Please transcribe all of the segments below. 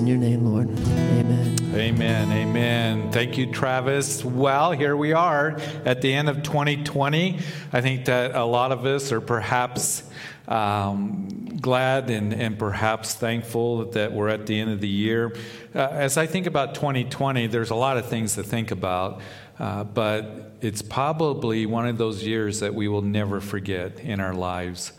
in your name, Lord. Amen. Amen. Amen. Thank you, Travis. Well, here we are at the end of 2020. I think that a lot of us are perhaps um, glad and, and perhaps thankful that we're at the end of the year. Uh, as I think about 2020, there's a lot of things to think about, uh, but it's probably one of those years that we will never forget in our lives.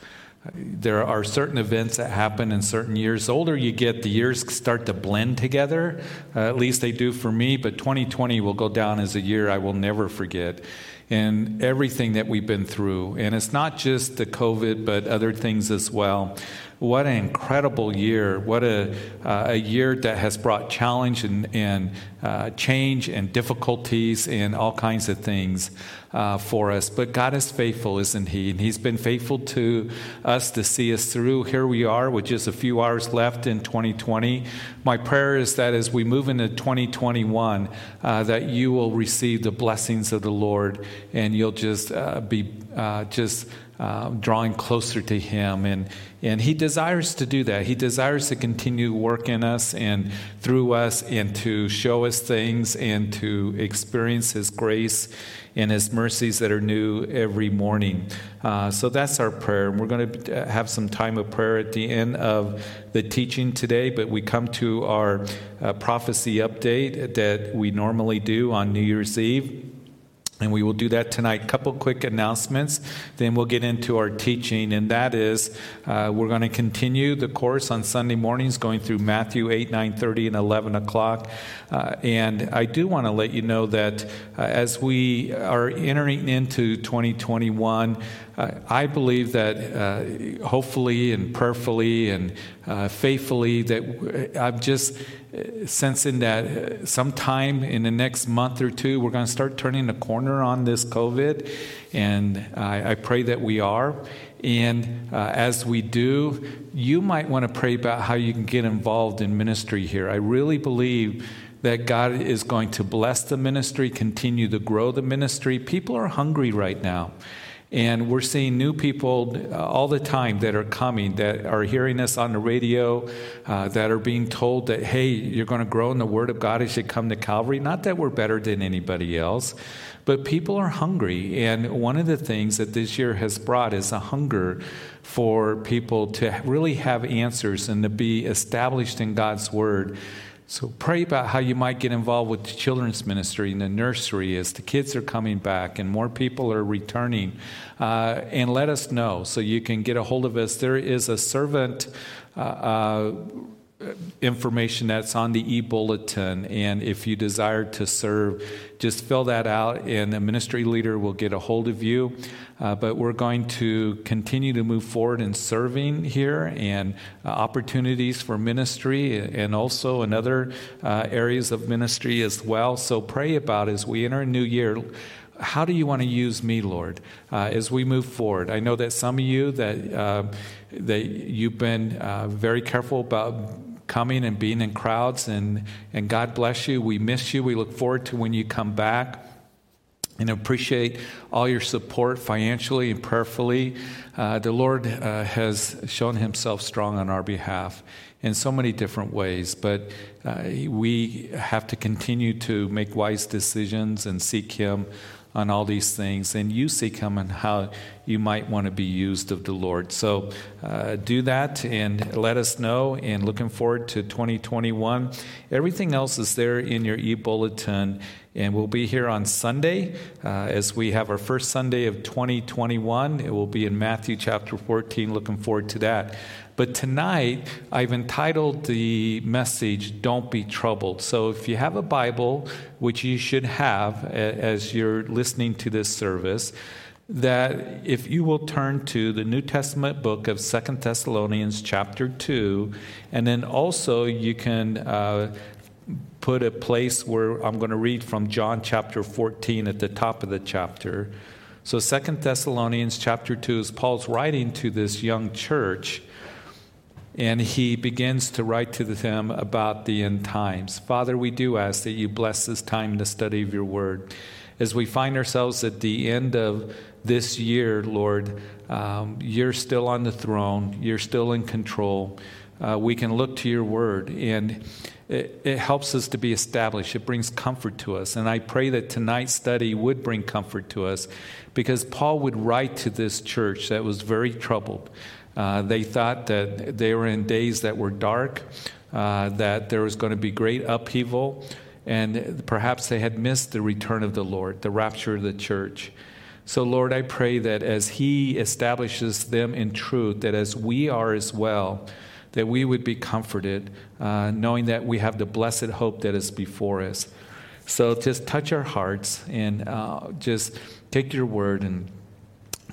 There are certain events that happen in certain years. The older you get, the years start to blend together. Uh, at least they do for me, but 2020 will go down as a year I will never forget and everything that we've been through. And it's not just the COVID, but other things as well. What an incredible year. What a, uh, a year that has brought challenge and, and uh, change and difficulties and all kinds of things uh, for us. But God is faithful, isn't He? And He's been faithful to us to see us through. Here we are with just a few hours left in 2020. My prayer is that as we move into 2021, uh, that you will receive the blessings of the Lord and you'll just uh, be uh, just uh, drawing closer to Him. And, and He desires to do that. He desires to continue work in us and through us and to show us things and to experience His grace and His mercies that are new every morning. Uh, so that's our prayer. And we're going to have some time of prayer at the end of the teaching today, but we come to our uh, prophecy update that we normally do on New Year's Eve. And we will do that tonight. Couple quick announcements, then we'll get into our teaching. And that is, uh, we're going to continue the course on Sunday mornings, going through Matthew 8, 9 30, and 11 o'clock. Uh, and I do want to let you know that uh, as we are entering into 2021, uh, I believe that uh, hopefully and prayerfully and uh, faithfully that I'm just sensing that sometime in the next month or two, we're going to start turning the corner on this COVID. And I, I pray that we are. And uh, as we do, you might want to pray about how you can get involved in ministry here. I really believe that God is going to bless the ministry, continue to grow the ministry. People are hungry right now. And we're seeing new people uh, all the time that are coming, that are hearing us on the radio, uh, that are being told that, hey, you're going to grow in the Word of God as you come to Calvary. Not that we're better than anybody else, but people are hungry. And one of the things that this year has brought is a hunger for people to really have answers and to be established in God's Word. So pray about how you might get involved with the children's ministry in the nursery as the kids are coming back and more people are returning. Uh, and let us know so you can get a hold of us. There is a servant. Uh, uh, information that's on the e-bulletin and if you desire to serve just fill that out and the ministry leader will get a hold of you uh, but we're going to continue to move forward in serving here and uh, opportunities for ministry and also in other uh, areas of ministry as well so pray about as we enter a new year how do you want to use me, Lord, uh, as we move forward? I know that some of you that uh, that you've been uh, very careful about coming and being in crowds. And, and God bless you. We miss you. We look forward to when you come back and appreciate all your support financially and prayerfully. Uh, the Lord uh, has shown himself strong on our behalf in so many different ways, but uh, we have to continue to make wise decisions and seek him on all these things, and you seek Him and how you might want to be used of the Lord. So uh, do that and let us know. And looking forward to 2021. Everything else is there in your e bulletin. And we'll be here on Sunday uh, as we have our first Sunday of 2021. It will be in Matthew chapter 14. Looking forward to that. But tonight, I've entitled the message, Don't Be Troubled. So if you have a Bible, which you should have as you're listening to this service, that if you will turn to the New Testament book of Second Thessalonians, chapter 2, and then also you can uh, put a place where I'm going to read from John chapter 14 at the top of the chapter. So Second Thessalonians chapter 2 is Paul's writing to this young church and he begins to write to them about the end times. Father, we do ask that you bless this time in the study of your word. As we find ourselves at the end of this year, Lord, um, you're still on the throne, you're still in control. Uh, we can look to your word and it, it helps us to be established. It brings comfort to us. And I pray that tonight's study would bring comfort to us because Paul would write to this church that was very troubled. Uh, they thought that they were in days that were dark, uh, that there was going to be great upheaval, and perhaps they had missed the return of the Lord, the rapture of the church. So, Lord, I pray that as He establishes them in truth, that as we are as well, that we would be comforted, uh, knowing that we have the blessed hope that is before us. So just touch our hearts and uh, just take your word and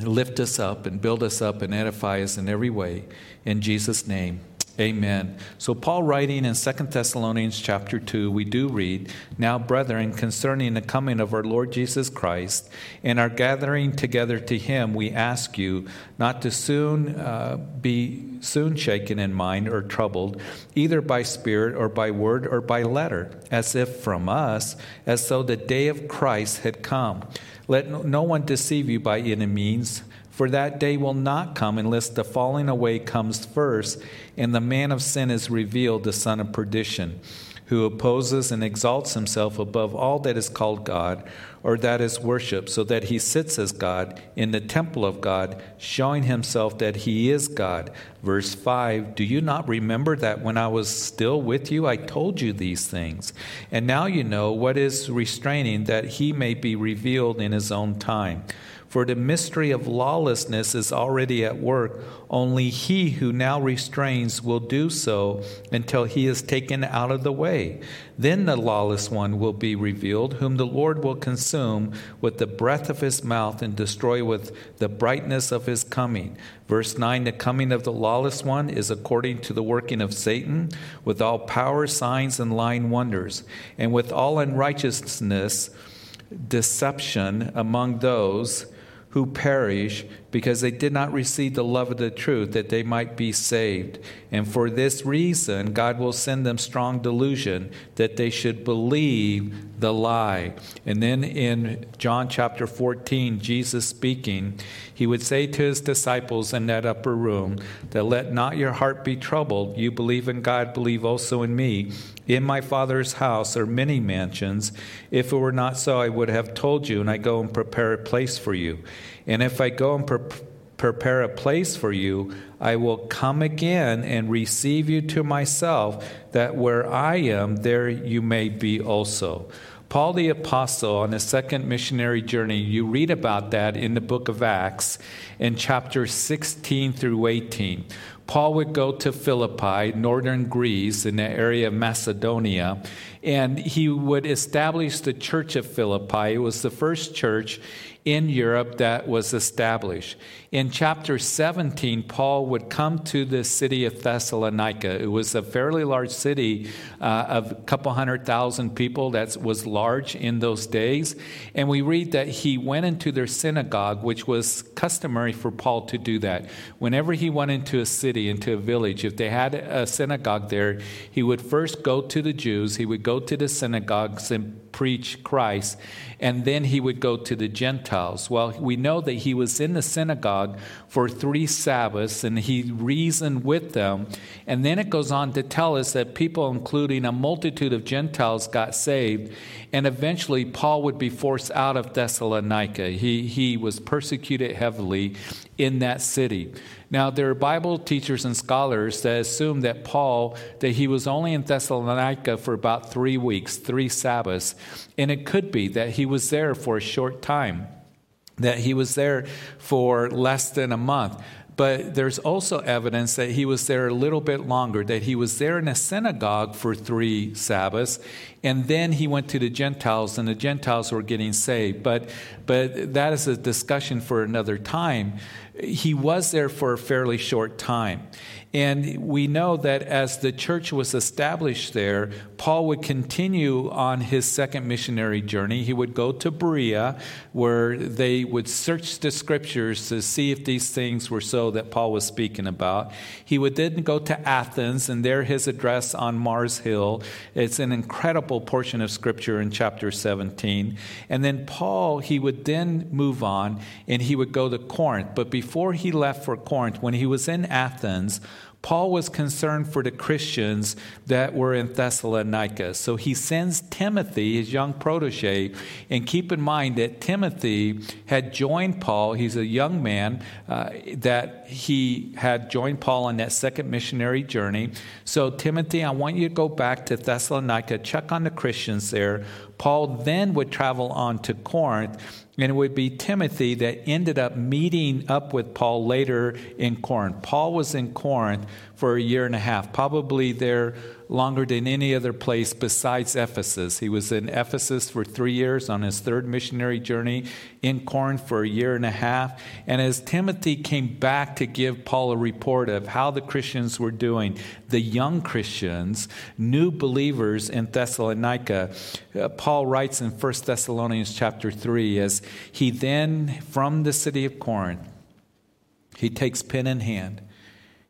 lift us up and build us up and edify us in every way. In Jesus' name. Amen. So Paul writing in 2 Thessalonians chapter 2, we do read, Now brethren, concerning the coming of our Lord Jesus Christ and our gathering together to him, we ask you not to soon uh, be soon shaken in mind or troubled, either by spirit or by word or by letter, as if from us, as though the day of Christ had come. Let no one deceive you by any means for that day will not come unless the falling away comes first, and the man of sin is revealed, the son of perdition, who opposes and exalts himself above all that is called God or that is worship, so that he sits as God in the temple of God, showing himself that he is God. Verse 5 Do you not remember that when I was still with you, I told you these things? And now you know what is restraining, that he may be revealed in his own time. For the mystery of lawlessness is already at work. Only he who now restrains will do so until he is taken out of the way. Then the lawless one will be revealed, whom the Lord will consume with the breath of his mouth and destroy with the brightness of his coming. Verse 9 The coming of the lawless one is according to the working of Satan, with all power, signs, and lying wonders, and with all unrighteousness, deception among those who perish because they did not receive the love of the truth that they might be saved. And for this reason, God will send them strong delusion that they should believe the lie. And then in John chapter 14, Jesus speaking, he would say to his disciples in that upper room that let not your heart be troubled. You believe in God, believe also in me. In my Father's house are many mansions. If it were not so, I would have told you, and I go and prepare a place for you. And if I go and pre- prepare a place for you, I will come again and receive you to myself, that where I am, there you may be also. Paul the Apostle on his second missionary journey, you read about that in the book of Acts in chapter 16 through 18. Paul would go to Philippi, northern Greece, in the area of Macedonia, and he would establish the church of Philippi. It was the first church in Europe that was established. In chapter 17, Paul would come to the city of Thessalonica. It was a fairly large city uh, of a couple hundred thousand people. That was large in those days. And we read that he went into their synagogue, which was customary for Paul to do that. Whenever he went into a city, into a village, if they had a synagogue there, he would first go to the Jews, he would go to the synagogues and preach Christ, and then he would go to the Gentiles. Well, we know that he was in the synagogue for three Sabbaths and he reasoned with them. And then it goes on to tell us that people, including a multitude of Gentiles, got saved. And eventually, Paul would be forced out of Thessalonica. He, he was persecuted heavily in that city. Now, there are Bible teachers and scholars that assume that Paul, that he was only in Thessalonica for about three weeks, three Sabbaths, and it could be that he was there for a short time, that he was there for less than a month. But there's also evidence that he was there a little bit longer, that he was there in a synagogue for three Sabbaths, and then he went to the Gentiles, and the Gentiles were getting saved. But, but that is a discussion for another time. He was there for a fairly short time. And we know that as the church was established there, Paul would continue on his second missionary journey. He would go to Berea, where they would search the scriptures to see if these things were so that Paul was speaking about. He would then go to Athens, and there his address on Mars Hill. It's an incredible portion of scripture in chapter 17. And then Paul, he would then move on and he would go to Corinth. But before he left for Corinth, when he was in Athens, Paul was concerned for the Christians that were in Thessalonica. So he sends Timothy, his young protege, and keep in mind that Timothy had joined Paul. He's a young man uh, that he had joined Paul on that second missionary journey. So, Timothy, I want you to go back to Thessalonica, check on the Christians there. Paul then would travel on to Corinth, and it would be Timothy that ended up meeting up with Paul later in Corinth. Paul was in Corinth for a year and a half, probably there longer than any other place besides Ephesus. He was in Ephesus for three years on his third missionary journey, in Corinth for a year and a half. And as Timothy came back to give Paul a report of how the Christians were doing, the young Christians, new believers in Thessalonica, uh, Paul writes in 1 Thessalonians chapter 3 as he then, from the city of Corinth, he takes pen in hand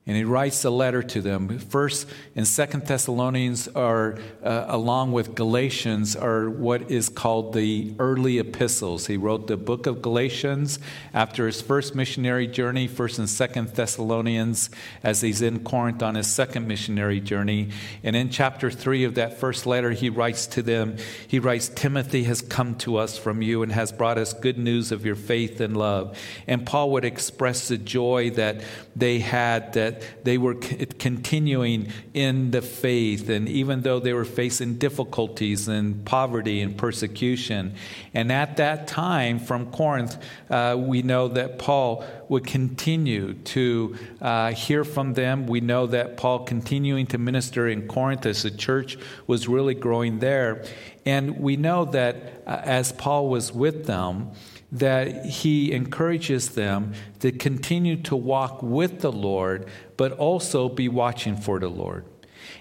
and he writes a letter to them. First and Second Thessalonians are, uh, along with Galatians, are what is called the early epistles. He wrote the book of Galatians after his first missionary journey, First and Second Thessalonians, as he's in Corinth on his second missionary journey. And in chapter three of that first letter, he writes to them. He writes, "Timothy has come to us from you and has brought us good news of your faith and love." And Paul would express the joy that they had that they were continuing in the faith, and even though they were facing difficulties and poverty and persecution. And at that time, from Corinth, uh, we know that Paul would continue to uh, hear from them. We know that Paul continuing to minister in Corinth as the church was really growing there. And we know that uh, as Paul was with them, that he encourages them to continue to walk with the Lord, but also be watching for the Lord.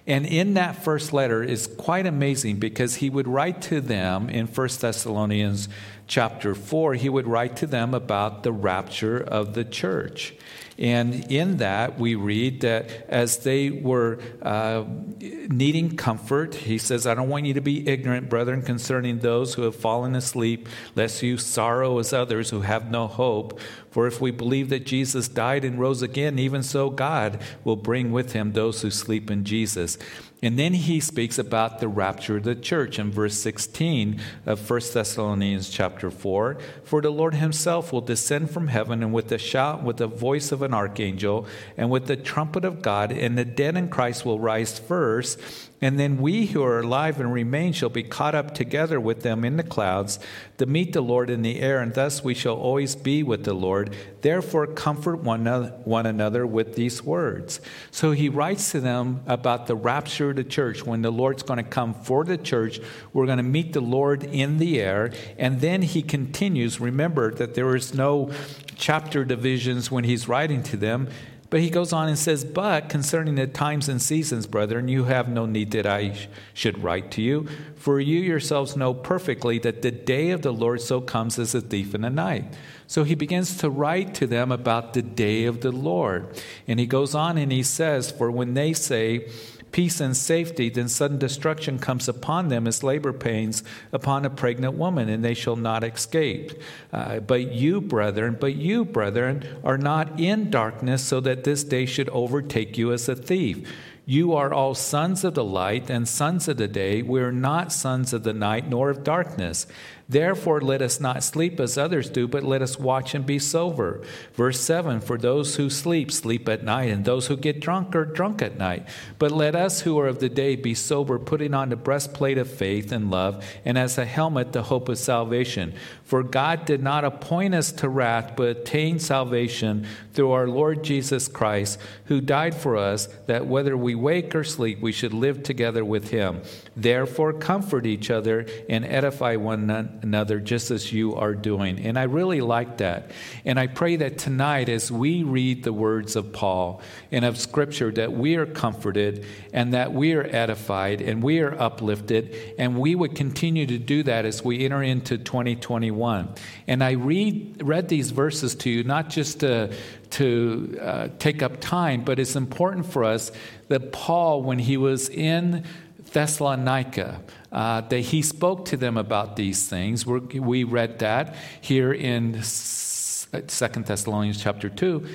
And in that first letter is quite amazing because he would write to them in 1 Thessalonians chapter 4, he would write to them about the rapture of the church. And in that, we read that as they were uh, needing comfort, he says, I don't want you to be ignorant, brethren, concerning those who have fallen asleep, lest you sorrow as others who have no hope. For if we believe that Jesus died and rose again, even so God will bring with him those who sleep in Jesus. And then he speaks about the rapture of the church in verse 16 of 1 Thessalonians chapter 4. For the Lord himself will descend from heaven and with a shout, with the voice of an archangel, and with the trumpet of God, and the dead in Christ will rise first. And then we who are alive and remain shall be caught up together with them in the clouds to meet the Lord in the air, and thus we shall always be with the Lord. Therefore, comfort one another, with these words. So he writes to them about the rapture of the church. When the Lord's going to come for the church, we're going to meet the Lord in the air. And then he continues. Remember that there is no chapter divisions when he's writing to them. But he goes on and says, But concerning the times and seasons, brethren, you have no need that I sh- should write to you, for you yourselves know perfectly that the day of the Lord so comes as a thief in the night. So he begins to write to them about the day of the Lord. And he goes on and he says, For when they say, peace and safety, then sudden destruction comes upon them as labor pains upon a pregnant woman, and they shall not escape. Uh, but you, brethren, but you, brethren, are not in darkness, so that this day should overtake you as a thief. You are all sons of the light and sons of the day. We are not sons of the night nor of darkness. Therefore, let us not sleep as others do, but let us watch and be sober. Verse 7 For those who sleep, sleep at night, and those who get drunk are drunk at night. But let us who are of the day be sober, putting on the breastplate of faith and love, and as a helmet, the hope of salvation. For God did not appoint us to wrath, but attained salvation through our Lord Jesus Christ, who died for us, that whether we wake or sleep, we should live together with him. Therefore, comfort each other and edify one another another just as you are doing. And I really like that. And I pray that tonight, as we read the words of Paul and of Scripture, that we are comforted and that we are edified and we are uplifted. And we would continue to do that as we enter into 2021. And I read, read these verses to you, not just to, to uh, take up time, but it's important for us that Paul, when he was in Thessalonica, uh, that he spoke to them about these things. We're, we read that here in Second Thessalonians chapter 2.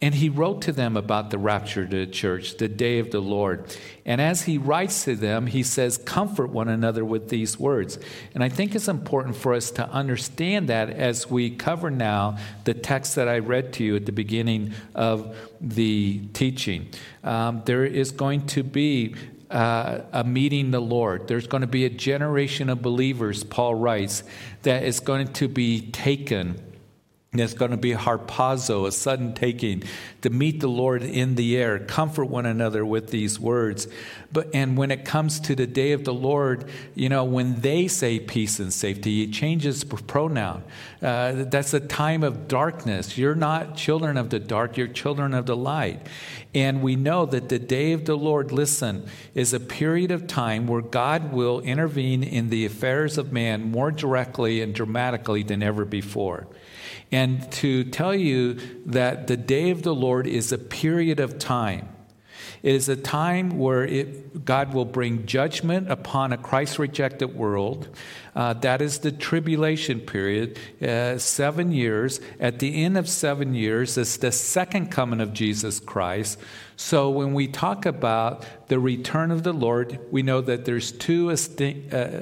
And he wrote to them about the rapture to the church, the day of the Lord. And as he writes to them, he says, Comfort one another with these words. And I think it's important for us to understand that as we cover now the text that I read to you at the beginning of the teaching. Um, there is going to be uh, a meeting the Lord. There's going to be a generation of believers, Paul writes, that is going to be taken there's going to be a harpazo, a sudden taking, to meet the Lord in the air. Comfort one another with these words. But and when it comes to the day of the Lord, you know, when they say peace and safety, he changes pronoun. Uh, that's a time of darkness. You're not children of the dark; you're children of the light. And we know that the day of the Lord, listen, is a period of time where God will intervene in the affairs of man more directly and dramatically than ever before and to tell you that the day of the Lord is a period of time. It is a time where it, God will bring judgment upon a Christ rejected world. Uh, that is the tribulation period, uh, seven years. At the end of seven years is the second coming of Jesus Christ. So when we talk about the return of the Lord, we know that there's two uh,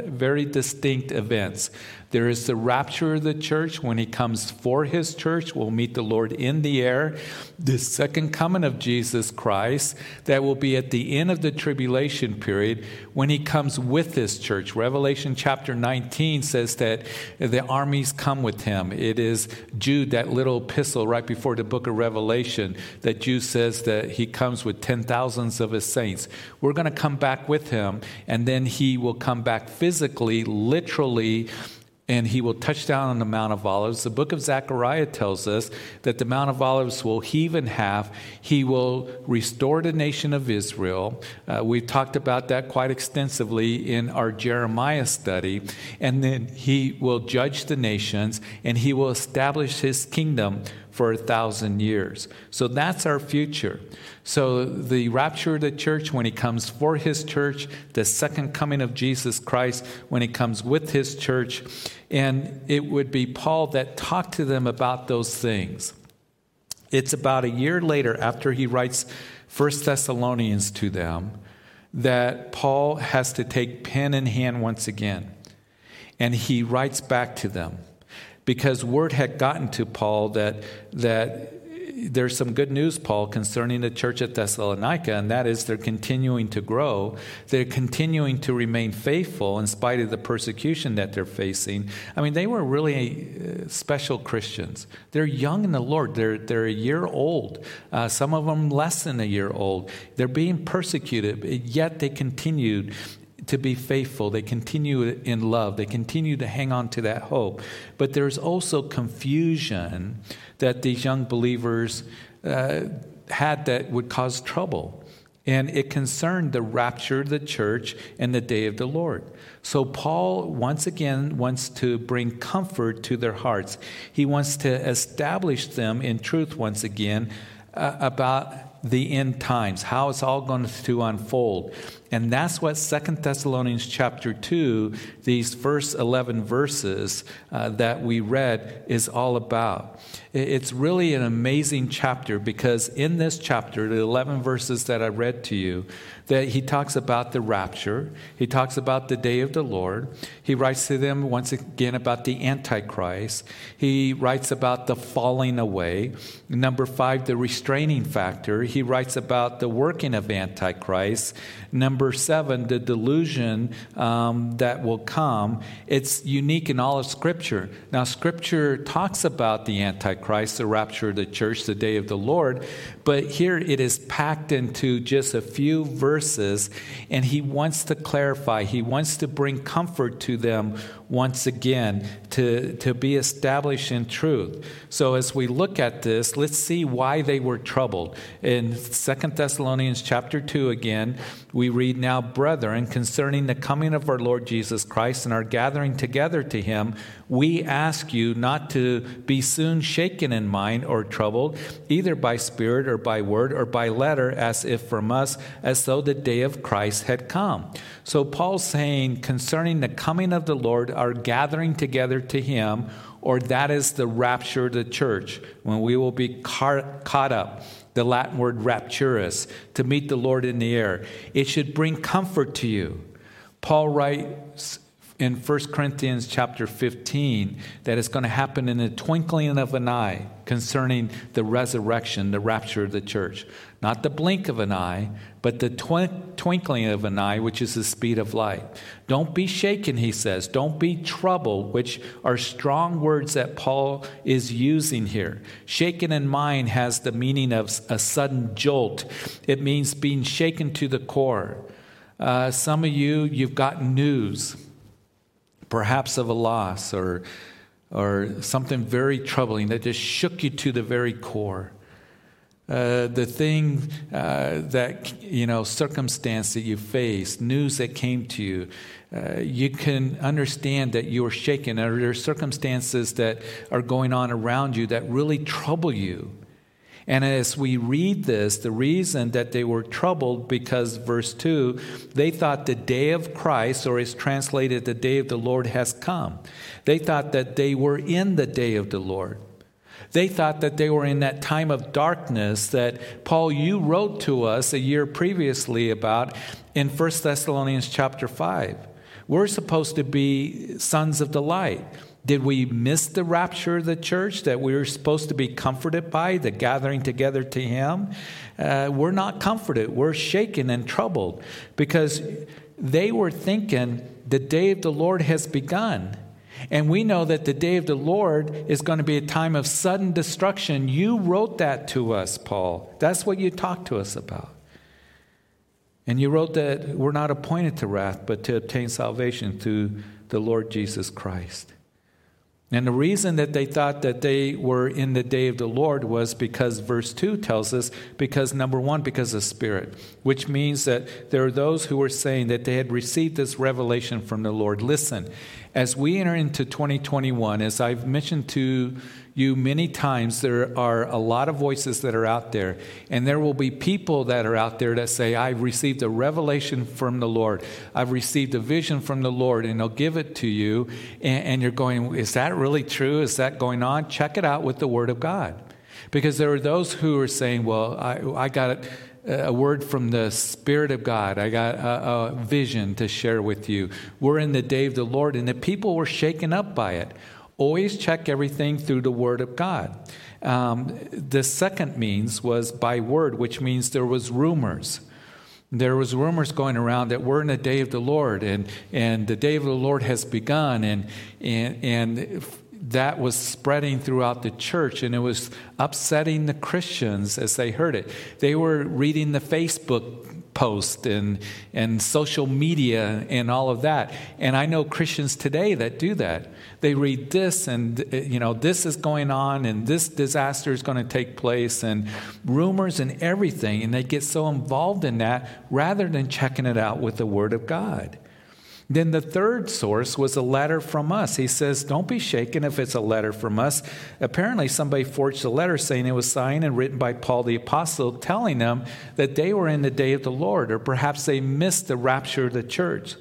very distinct events. There is the rapture of the church when he comes for his church. We'll meet the Lord in the air. The second coming of Jesus Christ, that will be at the end of the tribulation period when he comes with his church. Revelation chapter 19 says that the armies come with him. It is Jude, that little epistle right before the book of Revelation, that Jude says that he comes with ten thousands of his saints. We're going to come back with him, and then he will come back physically, literally and he will touch down on the Mount of Olives. The book of Zechariah tells us that the Mount of Olives will heave in half. He will restore the nation of Israel. Uh, we've talked about that quite extensively in our Jeremiah study. And then he will judge the nations and he will establish his kingdom for a thousand years. So that's our future. So the rapture of the church, when he comes for his church, the second coming of Jesus Christ, when he comes with his church, and it would be Paul that talked to them about those things. It's about a year later, after he writes First Thessalonians to them, that Paul has to take pen in hand once again. And he writes back to them because word had gotten to Paul that, that there's some good news, Paul, concerning the church at Thessalonica, and that is they're continuing to grow. They're continuing to remain faithful in spite of the persecution that they're facing. I mean, they were really uh, special Christians. They're young in the Lord, they're, they're a year old, uh, some of them less than a year old. They're being persecuted, yet they continued to be faithful. They continue in love. They continue to hang on to that hope. But there's also confusion that these young believers uh, had that would cause trouble. And it concerned the rapture of the church and the day of the Lord. So, Paul once again wants to bring comfort to their hearts. He wants to establish them in truth once again uh, about the end times, how it's all going to unfold. And that's what Second Thessalonians chapter 2, these first 11 verses uh, that we read, is all about. It's really an amazing chapter because in this chapter, the 11 verses that I read to you, that he talks about the rapture, he talks about the day of the Lord, he writes to them once again about the Antichrist, he writes about the falling away. Number five, the restraining factor, he writes about the working of Antichrist. Number seven, the delusion um, that will come. It's unique in all of Scripture. Now, Scripture talks about the Antichrist, the rapture of the church, the day of the Lord, but here it is packed into just a few verses, and he wants to clarify, he wants to bring comfort to them once again to, to be established in truth. So as we look at this, let's see why they were troubled. In Second Thessalonians chapter 2 again, we read now, brethren, concerning the coming of our Lord Jesus Christ and our gathering together to him, we ask you not to be soon shaken in mind or troubled, either by spirit or by word or by letter, as if from us, as though the day of Christ had come. So Paul's saying concerning the coming of the Lord, our gathering together to Him, or that is the rapture of the church, when we will be caught up, the Latin word rapturus, to meet the Lord in the air. It should bring comfort to you. Paul writes in 1 Corinthians chapter 15 that it's going to happen in the twinkling of an eye concerning the resurrection, the rapture of the church. Not the blink of an eye, but the twinkling of an eye, which is the speed of light. Don't be shaken, he says. Don't be troubled, which are strong words that Paul is using here. Shaken in mind has the meaning of a sudden jolt, it means being shaken to the core. Uh, some of you, you've gotten news perhaps of a loss or, or something very troubling that just shook you to the very core. Uh, the thing uh, that, you know, circumstance that you faced, news that came to you, uh, you can understand that you are shaken. Or there are circumstances that are going on around you that really trouble you. And as we read this, the reason that they were troubled, because verse 2, they thought the day of Christ, or is translated the day of the Lord, has come. They thought that they were in the day of the Lord. They thought that they were in that time of darkness that Paul you wrote to us a year previously about in 1 Thessalonians chapter 5. We're supposed to be sons of the light. Did we miss the rapture of the church that we were supposed to be comforted by, the gathering together to Him? Uh, we're not comforted. We're shaken and troubled because they were thinking the day of the Lord has begun. And we know that the day of the Lord is going to be a time of sudden destruction. You wrote that to us, Paul. That's what you talked to us about. And you wrote that we're not appointed to wrath, but to obtain salvation through the Lord Jesus Christ. And the reason that they thought that they were in the day of the Lord was because verse 2 tells us, because number one, because of Spirit, which means that there are those who were saying that they had received this revelation from the Lord. Listen, as we enter into 2021, as I've mentioned to you many times, there are a lot of voices that are out there, and there will be people that are out there that say, I've received a revelation from the Lord. I've received a vision from the Lord, and they'll give it to you. And, and you're going, Is that really true? Is that going on? Check it out with the Word of God. Because there are those who are saying, Well, I, I got a word from the Spirit of God. I got a, a, vision to share with you. We're in the day of the Lord, and the people were shaken up by it. Always check everything through the Word of God. Um, the second means was by word, which means there was rumors. There was rumors going around that we're in the day of the Lord, and, and the day of the Lord has begun, and, and, and that was spreading throughout the church, and it was upsetting the Christians as they heard it. They were reading the Facebook post and, and social media and all of that. And I know Christians today that do that. They read this and, you know, this is going on and this disaster is going to take place and rumors and everything. And they get so involved in that rather than checking it out with the Word of God. Then the third source was a letter from us. He says, Don't be shaken if it's a letter from us. Apparently, somebody forged a letter saying it was signed and written by Paul the Apostle, telling them that they were in the day of the Lord, or perhaps they missed the rapture of the church.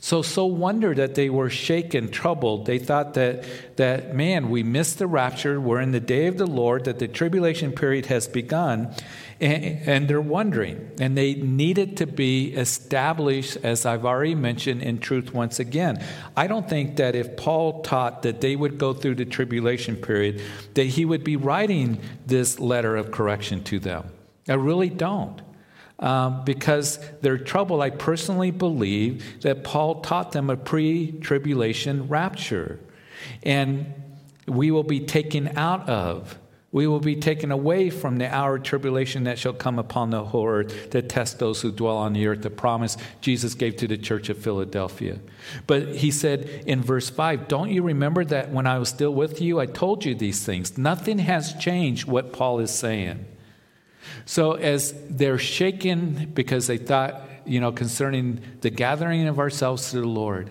So, so wonder that they were shaken, troubled. They thought that, that, man, we missed the rapture. We're in the day of the Lord, that the tribulation period has begun. And, and they're wondering. And they needed to be established, as I've already mentioned, in truth once again. I don't think that if Paul taught that they would go through the tribulation period, that he would be writing this letter of correction to them. I really don't um, because their trouble, I personally believe that Paul taught them a pre tribulation rapture. And we will be taken out of, we will be taken away from the hour of tribulation that shall come upon the whole earth to test those who dwell on the earth, the promise Jesus gave to the church of Philadelphia. But he said in verse 5, Don't you remember that when I was still with you, I told you these things? Nothing has changed what Paul is saying. So as they're shaken because they thought, you know, concerning the gathering of ourselves to the Lord,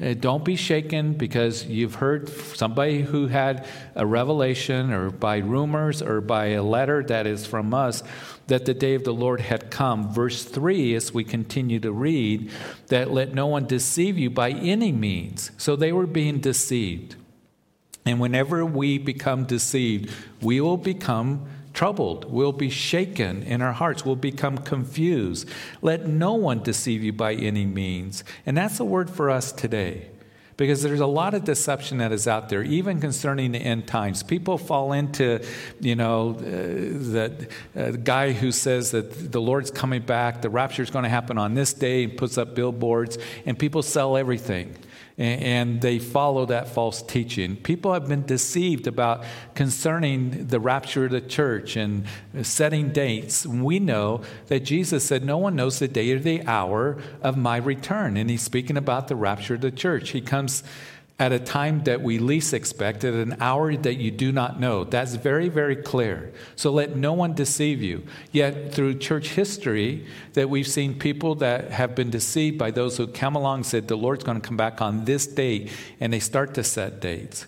Uh, don't be shaken because you've heard somebody who had a revelation or by rumors or by a letter that is from us that the day of the Lord had come. Verse 3, as we continue to read, that let no one deceive you by any means. So they were being deceived. And whenever we become deceived, we will become troubled. We'll be shaken in our hearts. We'll become confused. Let no one deceive you by any means. And that's a word for us today. Because there's a lot of deception that is out there, even concerning the end times. People fall into, you know, uh, that uh, guy who says that the Lord's coming back, the rapture is going to happen on this day, and puts up billboards, and people sell everything and they follow that false teaching. People have been deceived about concerning the rapture of the church and setting dates. We know that Jesus said, No one knows the day or the hour of my return. And he's speaking about the rapture of the church. He comes at a time that we least expect, at an hour that you do not know. That's very, very clear. So let no one deceive you. Yet, through church history, that we've seen people that have been deceived by those who come along and said, The Lord's going to come back on this date, and they start to set dates.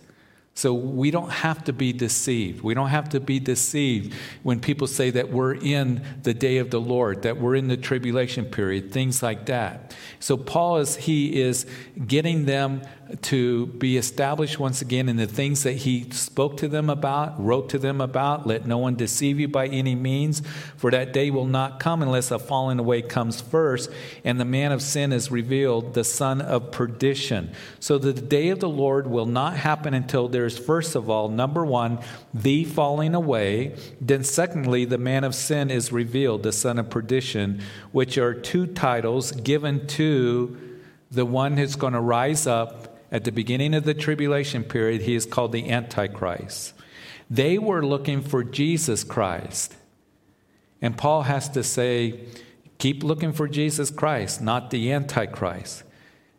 So we don't have to be deceived. We don't have to be deceived when people say that we're in the day of the Lord, that we're in the tribulation period, things like that. So Paul is he is getting them to be established once again in the things that he spoke to them about, wrote to them about. Let no one deceive you by any means, for that day will not come unless a falling away comes first, and the man of sin is revealed, the son of perdition. So the day of the Lord will not happen until there's, first of all, number one, the falling away. Then, secondly, the man of sin is revealed, the son of perdition, which are two titles given to the one who's going to rise up at the beginning of the tribulation period, he is called the Antichrist. They were looking for Jesus Christ. And Paul has to say, keep looking for Jesus Christ, not the Antichrist.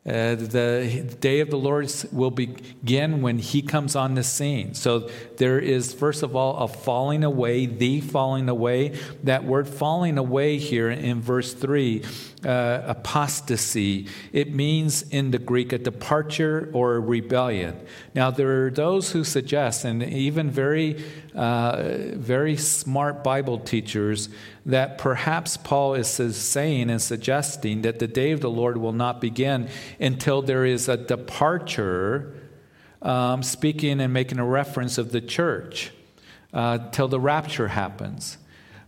Uh, the day of the Lord will begin when He comes on the scene. So there is, first of all, a falling away, the falling away. That word falling away here in verse 3 uh, apostasy. It means in the Greek a departure or a rebellion. Now, there are those who suggest, and even very, uh, very smart Bible teachers, that perhaps Paul is saying and suggesting that the day of the Lord will not begin until there is a departure, um, speaking and making a reference of the church, uh, till the rapture happens.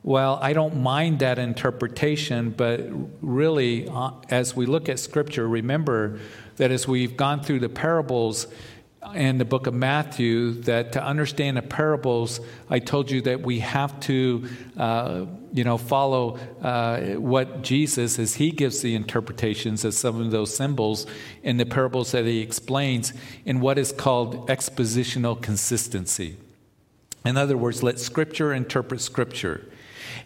Well, I don't mind that interpretation, but really, uh, as we look at Scripture, remember that as we've gone through the parables in the book of Matthew, that to understand the parables, I told you that we have to, uh, you know, follow uh, what Jesus, as he gives the interpretations of some of those symbols in the parables that he explains, in what is called expositional consistency. In other words, let Scripture interpret Scripture.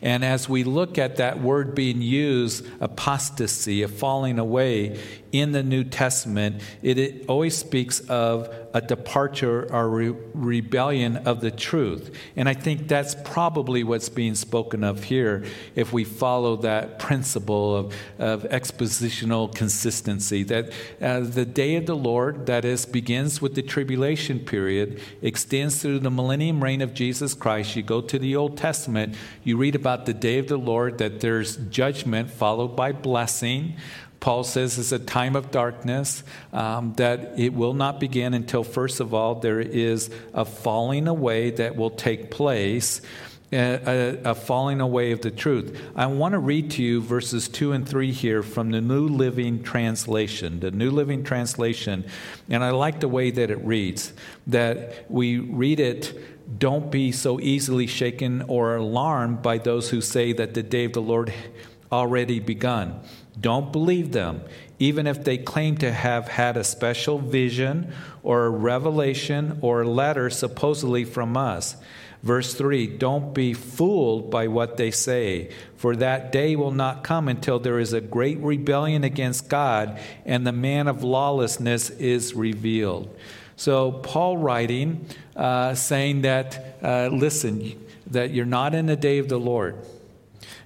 And as we look at that word being used, apostasy, a falling away, in the New Testament, it, it always speaks of a departure or re- rebellion of the truth. And I think that's probably what's being spoken of here if we follow that principle of, of expositional consistency. That uh, the day of the Lord, that is, begins with the tribulation period, extends through the millennium reign of Jesus Christ. You go to the Old Testament, you read about the day of the Lord, that there's judgment followed by blessing. Paul says it's a time of darkness, um, that it will not begin until, first of all, there is a falling away that will take place. A, a, falling away of the truth. I want to read to you verses 2 and 3 here from the New Living Translation. The New Living Translation, and I like the way that it reads, that we read it don't be so easily shaken or alarmed by those who say that the day of the Lord already begun. Don't believe them, even if they claim to have had a special vision or a revelation or a letter supposedly from us. Verse 3 Don't be fooled by what they say, for that day will not come until there is a great rebellion against God and the man of lawlessness is revealed. So, Paul writing, uh, saying that, uh, listen, that you're not in the day of the Lord.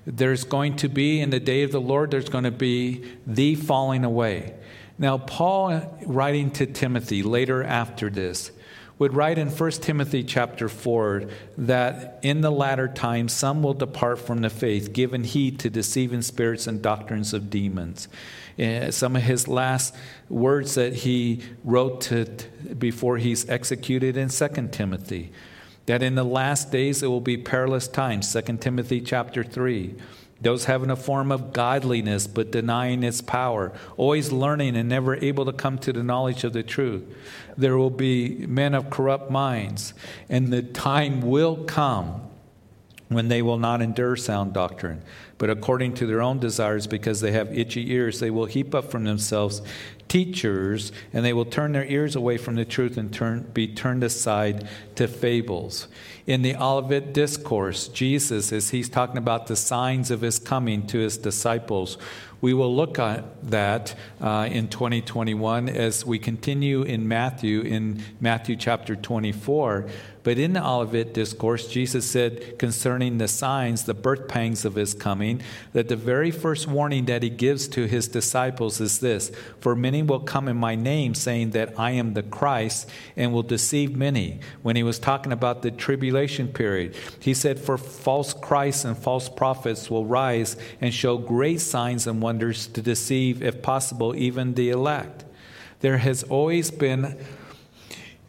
There's going to be, in the day of the Lord, there's going to be the falling away. Now, Paul, writing to Timothy later after this, would write in 1 Timothy chapter 4 that in the latter times some will depart from the faith, giving heed to deceiving spirits and doctrines of demons. Uh, some of his last words that he wrote to, before he's executed in 2 Timothy that in the last days it will be perilous times 2 timothy chapter 3 those having a form of godliness but denying its power, always learning and never able to come to the knowledge of the truth. There will be men of corrupt minds, and the time will come when they will not endure sound doctrine, but according to their own desires, because they have itchy ears, they will heap up from themselves teachers, and they will turn their ears away from the truth and turn, be turned aside to fables. In the Olivet Discourse, Jesus, as he's talking about the signs of his coming to his disciples, we will look at that uh, in 2021 as we continue in Matthew, in Matthew chapter 24. But in the Olivet Discourse, Jesus said concerning the signs, the birth pangs of his coming, that the very first warning that he gives to his disciples is this For many will come in my name, saying that I am the Christ, and will deceive many. When he was talking about the tribulation period, he said, For false Christs and false prophets will rise and show great signs and wonders to deceive, if possible, even the elect. There has always been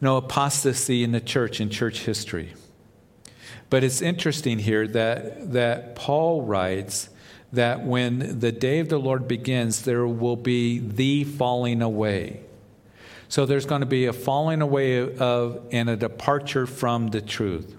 no apostasy in the church in church history. But it's interesting here that, that Paul writes that when the day of the Lord begins, there will be the falling away. So there's going to be a falling away of and a departure from the truth.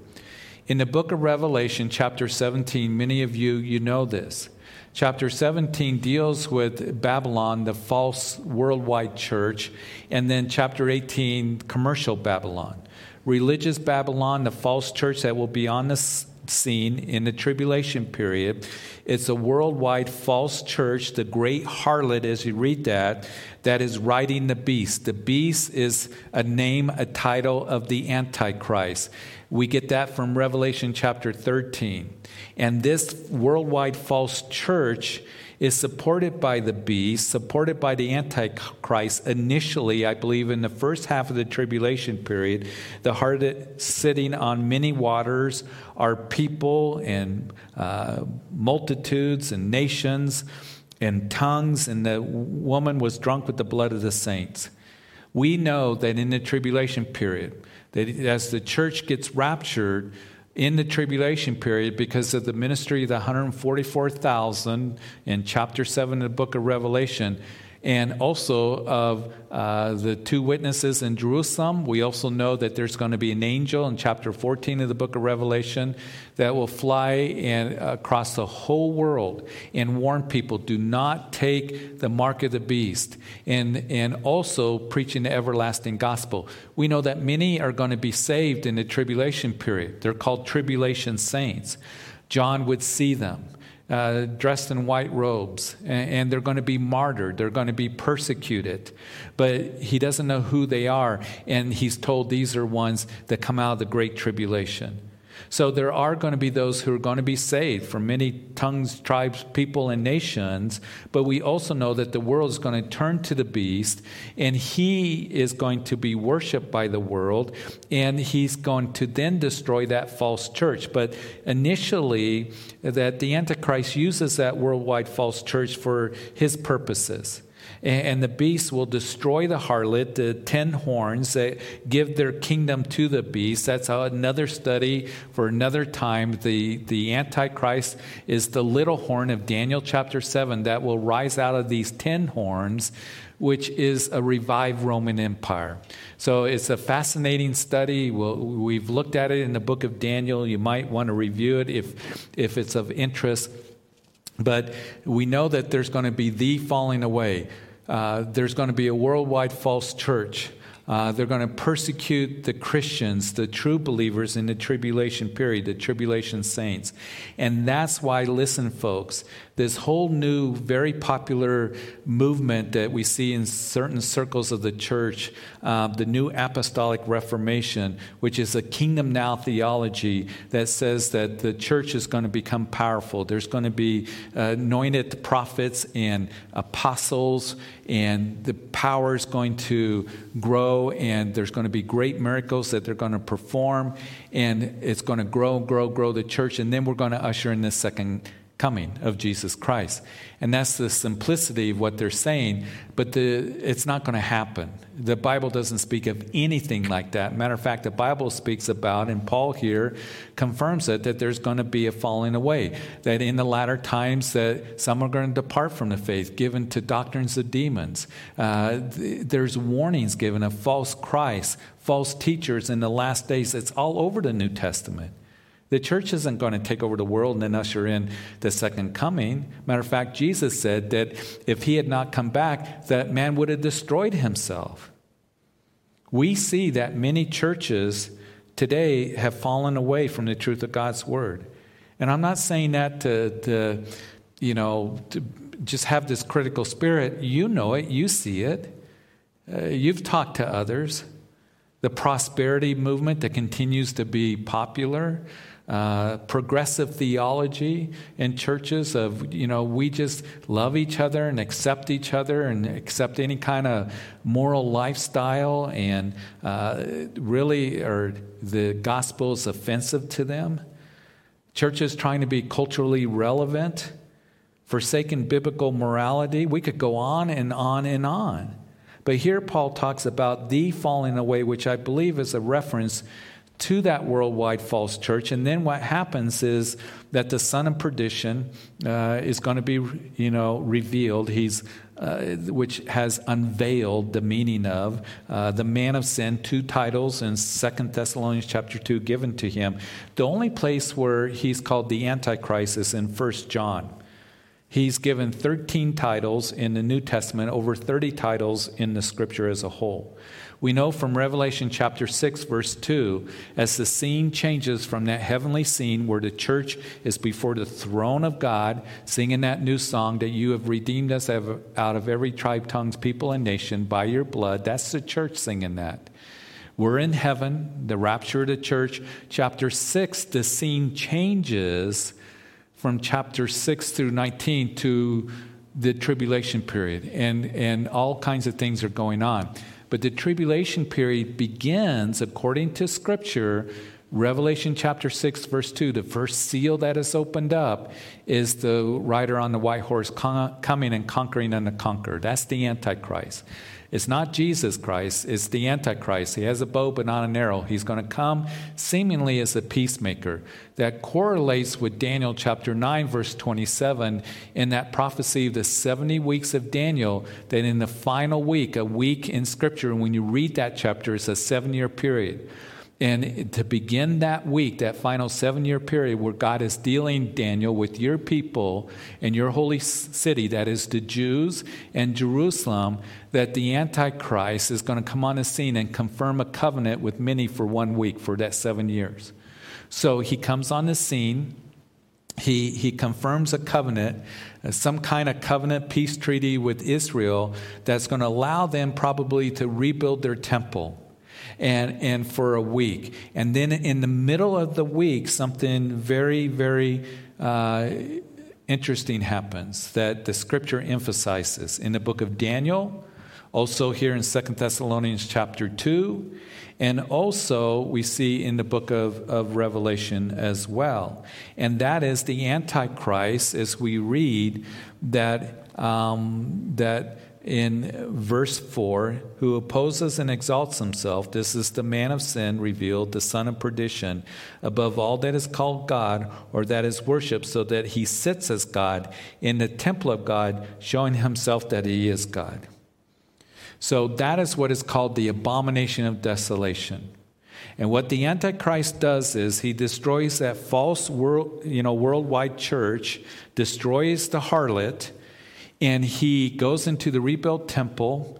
In the book of Revelation, chapter 17, many of you you know this. Chapter 17 deals with Babylon, the false worldwide church, and then chapter 18, commercial Babylon. Religious Babylon, the false church that will be on the scene in the tribulation period. It's a worldwide false church, the great harlot, as you read that, that is riding the beast. The beast is a name, a title of the Antichrist. We get that from Revelation chapter 13. And this worldwide false church is supported by the beast, supported by the Antichrist initially, I believe, in the first half of the tribulation period. The heart sitting on many waters are people and uh, multitudes and nations and tongues, and the woman was drunk with the blood of the saints. We know that in the tribulation period, that as the church gets raptured in the tribulation period because of the ministry of the 144,000 in chapter 7 of the book of Revelation, and also of uh, the two witnesses in Jerusalem. We also know that there's going to be an angel in chapter 14 of the book of Revelation that will fly in, across the whole world and warn people do not take the mark of the beast, and, and also preaching the everlasting gospel. We know that many are going to be saved in the tribulation period. They're called tribulation saints. John would see them uh, dressed in white robes, and, and they're going to be martyred. They're going to be persecuted. But he doesn't know who they are, and he's told these are ones that come out of the great tribulation. So there are going to be those who are going to be saved from many tongues, tribes, people, and nations. But we also know that the world is going to turn to the beast, and he is going to be worshiped by the world, and he's going to then destroy that false church. But initially, that the Antichrist uses that worldwide false church for his purposes and the beast will destroy the harlot, the ten horns that give their kingdom to the beast. That's another study for another time. The, the Antichrist is the little horn of Daniel chapter 7 that will rise out of these ten horns which is a revived Roman Empire. So it's a fascinating study. we have looked at it in the book of Daniel. You might want to review it if, if it's of interest. But we know that there's going to be the falling away. Uh, there's going to be a worldwide false church. Uh, they're going to persecute the Christians, the true believers in the tribulation period, the tribulation saints. And that's why, listen, folks, this whole new, very popular movement that we see in certain circles of the church, uh, the new apostolic reformation, which is a kingdom now theology that says that the church is going to become powerful. There's going to be uh, anointed prophets and apostles, and the power is going to grow, and there's going to be great miracles that they're going to perform, and it's going to grow, grow, grow the church, and then we're going to usher in the second coming of Jesus Christ. And that's the simplicity of what they're saying, but the, it's not going to happen. The Bible doesn't speak of anything like that. Matter of fact, the Bible speaks about, and Paul here confirms it, that there's going to be a falling away. That in the latter times, that some are going to depart from the faith, given to doctrines of demons. Uh, there's warnings given of false Christ, false teachers in the last days. It's all over the New Testament. The church isn't going to take over the world and then usher in the second coming. Matter of fact, Jesus said that if he had not come back, that man would have destroyed himself. We see that many churches today have fallen away from the truth of God's word. And I'm not saying that to, to you know, to just have this critical spirit. You know it, you see it. Uh, you've talked to others. The prosperity movement that continues to be popular, uh, progressive theology in churches of, you know, we just love each other and accept each other and accept any kind of moral lifestyle, and uh, really are the gospel is offensive to them. Churches trying to be culturally relevant, forsaken biblical morality. We could go on and on and on. But here Paul talks about the falling away, which I believe is a reference to that worldwide false church. And then what happens is that the son of perdition uh, is going to be, you know, revealed. He's uh, which has unveiled the meaning of uh, the man of sin two titles in Second thessalonians chapter 2 given to him the only place where he's called the antichrist is in First john he's given 13 titles in the new testament over 30 titles in the scripture as a whole we know from Revelation chapter 6, verse 2, as the scene changes from that heavenly scene where the church is before the throne of God, singing that new song that you have redeemed us out of every tribe, tongues, people, and nation by your blood. That's the church singing that. We're in heaven, the rapture of the church. Chapter 6, the scene changes from chapter 6 through 19 to the tribulation period, and, and all kinds of things are going on. But the tribulation period begins, according to Scripture, Revelation chapter 6, verse 2, the first seal that is opened up is the rider on the white horse coming and conquering and the conquer. That's the Antichrist. It's not Jesus Christ, it's the Antichrist. He has a bow but not an arrow. He's going to come seemingly as a peacemaker. That correlates with Daniel chapter 9, verse 27, in that prophecy of the 70 weeks of Daniel, that in the final week, a week in Scripture, and when you read that chapter, it's a seven year period. And to begin that week, that final seven year period where God is dealing, Daniel, with your people and your holy city, that is the Jews and Jerusalem, that the Antichrist is going to come on the scene and confirm a covenant with many for one week, for that seven years. So he comes on the scene. He, he confirms a covenant, uh, some kind of covenant peace treaty with Israel that's going to allow them probably to rebuild their temple and, and for a week. And then in the middle of the week, something very, very uh, interesting happens that the scripture emphasizes in the book of Daniel, also here in Second Thessalonians chapter 2, and also we see in the book of, of Revelation as well. And that is the Antichrist, as we read that, um, that in verse 4 who opposes and exalts himself. This is the man of sin revealed, the son of perdition, above all that is called God or that is worshiped, so that he sits as God in the temple of God, showing himself that he is God. So that is what is called the abomination of desolation. And what the Antichrist does is he destroys that false world, you know, worldwide church, destroys the harlot, and he goes into the rebuilt temple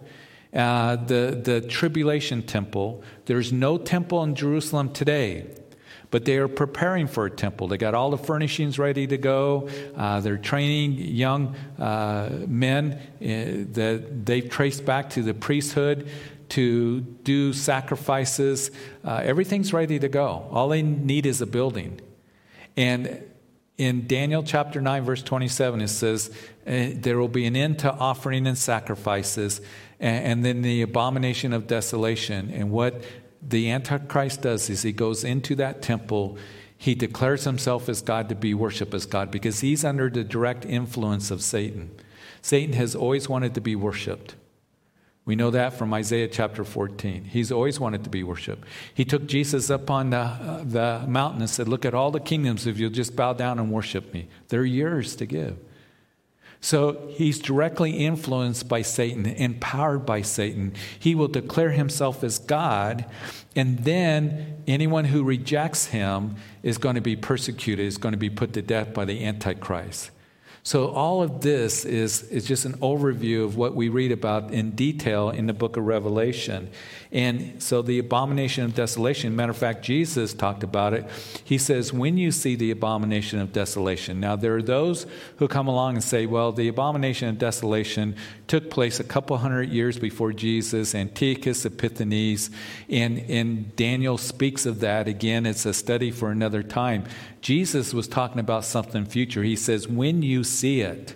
uh, the, the tribulation temple. There's no temple in Jerusalem today, but they are preparing for a temple. They got all the furnishings ready to go. Uh, they're training young uh, men uh, that they've traced back to the priesthood to do sacrifices. Uh, everything's ready to go. All they need is a building. And in Daniel chapter 9, verse 27, it says, uh, There will be an end to offering and sacrifices, and, and then the abomination of desolation. And what the Antichrist does is he goes into that temple. He declares himself as God to be worshiped as God because he's under the direct influence of Satan. Satan has always wanted to be worshiped. We know that from Isaiah chapter 14. He's always wanted to be worshiped. He took Jesus up on the, uh, the mountain and said, Look at all the kingdoms if you'll just bow down and worship me. They're yours to give. So he's directly influenced by Satan, empowered by Satan. He will declare himself as God, and then anyone who rejects him is going to be persecuted, is going to be put to death by the Antichrist. So, all of this is, is just an overview of what we read about in detail in the book of Revelation. And so, the abomination of desolation, matter of fact, Jesus talked about it. He says, When you see the abomination of desolation. Now, there are those who come along and say, Well, the abomination of desolation took place a couple hundred years before Jesus, Antiochus Epiphanes, and, and Daniel speaks of that. Again, it's a study for another time. Jesus was talking about something future. He says, When you see it,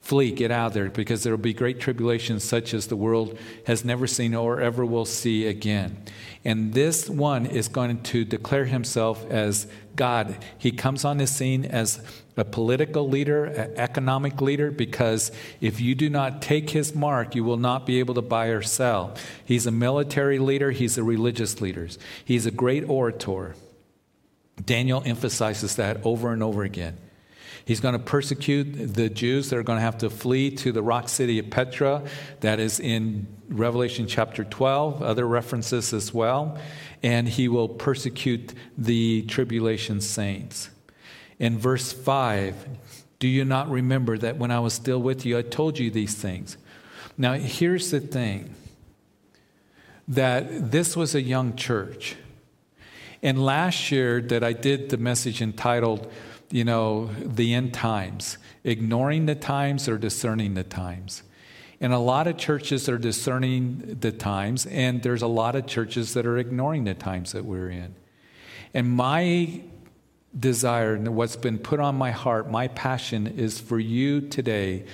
flee, get out of there, because there will be great tribulation such as the world has never seen or ever will see again. And this one is going to declare himself as God. He comes on the scene as a political leader, an economic leader, because if you do not take his mark, you will not be able to buy or sell. He's a military leader, he's a religious leader, he's a great orator. Daniel emphasizes that over and over again. He's going to persecute the Jews that are going to have to flee to the rock city of Petra. That is in Revelation chapter 12, other references as well. And he will persecute the tribulation saints. In verse 5, do you not remember that when I was still with you, I told you these things? Now, here's the thing that this was a young church. And last year that I did the message entitled, you know, the end times, ignoring the times or discerning the times. And a lot of churches are discerning the times, and there's a lot of churches that are ignoring the times that we're in. And my desire and what's been put on my heart, my passion is for you today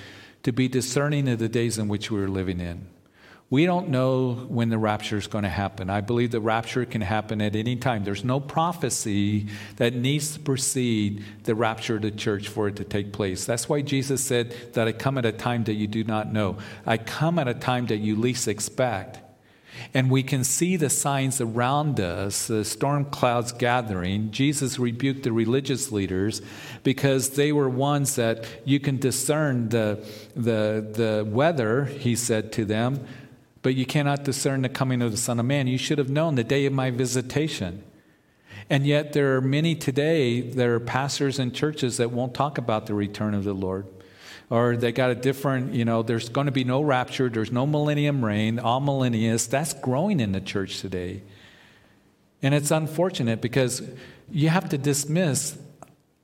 to be discerning of the days in which we're living in. We don't know when the rapture is going to happen. I believe the rapture can happen at any time. There's no prophecy that needs to precede the rapture of the church for it to take place. That's why Jesus said that I come at a time that you do not know. I come at a time that you least expect. And we can see the signs around us, the storm clouds gathering. Jesus rebuked the religious leaders because they were ones that you can discern the, the, the weather, he said to them, but you cannot discern the coming of the Son of Man. You should have known the day of my visitation. And yet, there are many today, there are pastors and churches that won't talk about the return of the Lord. Or they got a different, you know, there's going to be no rapture, there's no millennium reign, amillennialists. That's growing in the church today. And it's unfortunate because you have to dismiss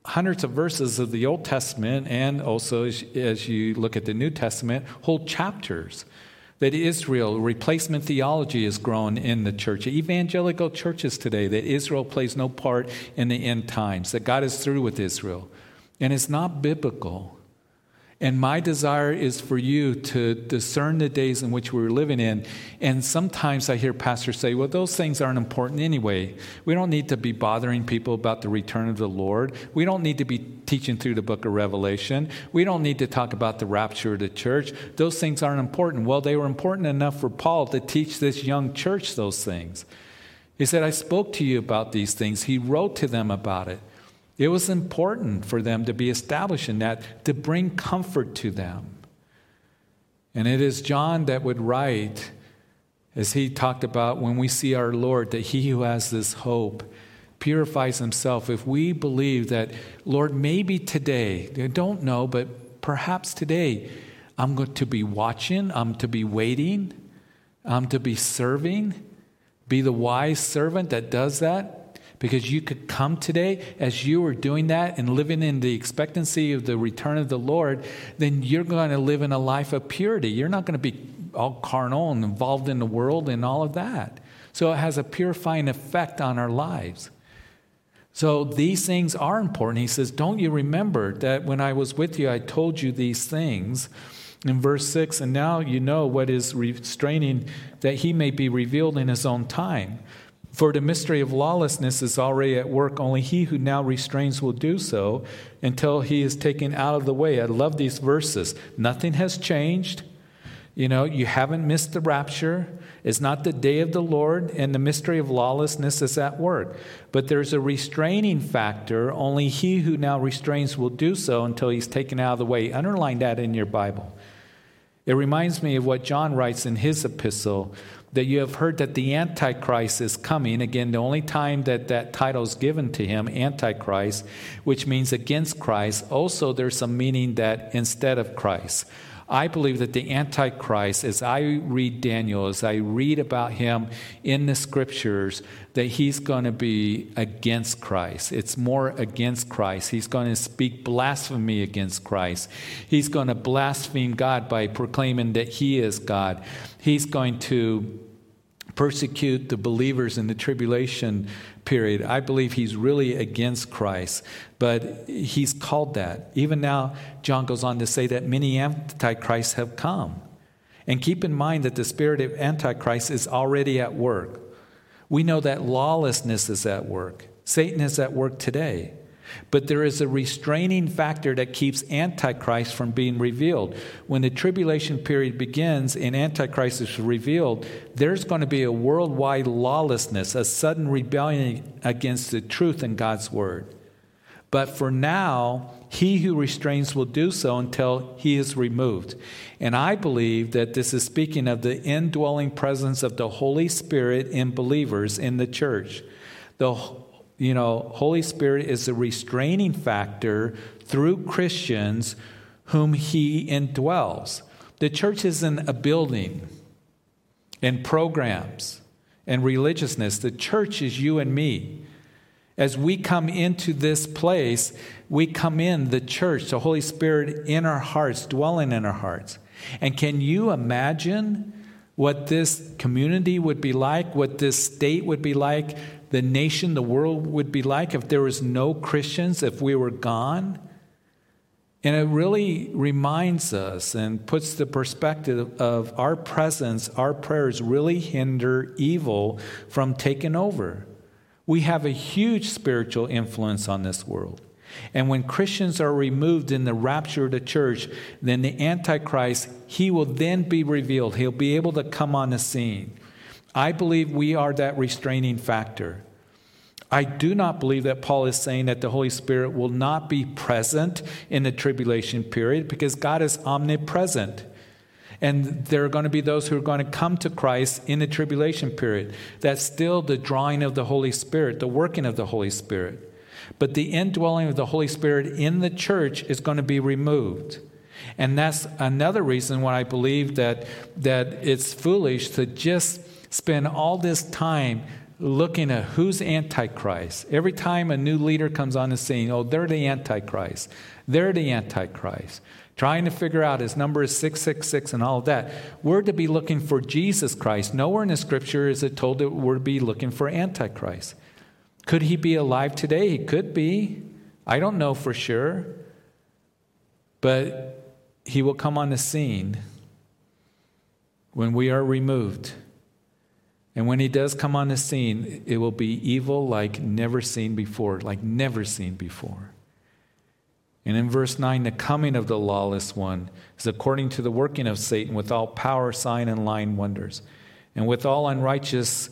hundreds of verses of the Old Testament and also, as you look at the New Testament, whole chapters that Israel, replacement theology has grown in the church, evangelical churches today, that Israel plays no part in the end times, that God is through with Israel. And it's not biblical. And my desire is for you to discern the days in which we're living in. And sometimes I hear pastors say, well, those things aren't important anyway. We don't need to be bothering people about the return of the Lord. We don't need to be teaching through the book of Revelation. We don't need to talk about the rapture of the church. Those things aren't important. Well, they were important enough for Paul to teach this young church those things. He said, I spoke to you about these things. He wrote to them about it. It was important for them to be established in that, to bring comfort to them. And it is John that would write, as he talked about when we see our Lord, that he who has this hope purifies himself. If we believe that, Lord, maybe today, I don't know, but perhaps today, I'm going to be watching, I'm to be waiting. um, to be serving, be the wise servant that does that. Because you could come today as you are doing that and living in the expectancy of the return of the Lord, then you're going to live in a life of purity. You're not going to be all carnal and involved in the world and all of that. So it has a purifying effect on our lives. So these things are important. He says, Don't you remember that when I was with you, I told you these things? In verse 6, and now you know what is restraining that he may be revealed in his own time. For the mystery of lawlessness is already at work, only he who now restrains will do so until he is taken out of the way. I love these verses. Nothing has changed. You know, you haven't missed the rapture. It's not the day of the Lord, and the mystery of lawlessness is at work. But there's a restraining factor. Only he who now restrains will do so until he's taken out of the way. Underline that in your Bible. It reminds me of what John writes in his epistle that you have heard that the Antichrist is coming. Again, the only time that that title is given to him, Antichrist, which means against Christ. Also, there's some meaning that instead of Christ. I believe that the Antichrist, as I read Daniel, as I read about him in the scriptures, that he's going to be against Christ. It's more against Christ. He's going to speak blasphemy against Christ. He's going to blaspheme God by proclaiming that he is God. He's going to persecute the believers in the tribulation period. I believe he's really against Christ, but he's called that. Even now, John goes on to say that many antichrists have come. And keep in mind that the spirit of antichrist is already at work. We know that lawlessness is at work. Satan is at work today. But there is a restraining factor that keeps Antichrist from being revealed. When the tribulation period begins and Antichrist is revealed, there's going to be a worldwide lawlessness, a sudden rebellion against the truth in God's word. But for now, he who restrains will do so until he is removed. And I believe that this is speaking of the indwelling presence of the Holy Spirit in believers in the church. The you know, Holy Spirit is a restraining factor through Christians whom He indwells. The church isn't a building and programs and religiousness. The church is you and me. As we come into this place, we come in the church, the Holy Spirit in our hearts, dwelling in our hearts. And can you imagine what this community would be like, what this state would be like the nation, the world would be like if there was no Christians, if we were gone. And it really reminds us and puts the perspective of our presence, our prayers really hinder evil from taking over. We have a huge spiritual influence on this world. And when Christians are removed in the rapture of the church, then the Antichrist, he will then be revealed. He'll be able to come on the scene. I believe we are that restraining factor. I do not believe that Paul is saying that the Holy Spirit will not be present in the tribulation period because God is omnipresent. And there are going to be those who are going to come to Christ in the tribulation period. That's still the drawing of the Holy Spirit, the working of the Holy Spirit. But the indwelling of the Holy Spirit in the church is going to be removed. And that's another reason why I believe that, that it's foolish to just spend all this time looking at who's antichrist. Every time a new leader comes on the scene oh they're the antichrist. They're the antichrist. Trying to figure out his number is 666 and all that. We're to be looking for jesus christ. Nowhere in the scripture is it told that we're to be looking for antichrist. Could he be alive today? He could be. I don't know for sure. But he will come on the scene when we are removed and when he does come on the scene, it will be evil like never seen before, like never seen before. And in verse 9, the coming of the lawless one is according to the working of Satan with all power, sign, and lying wonders, and with all unrighteous,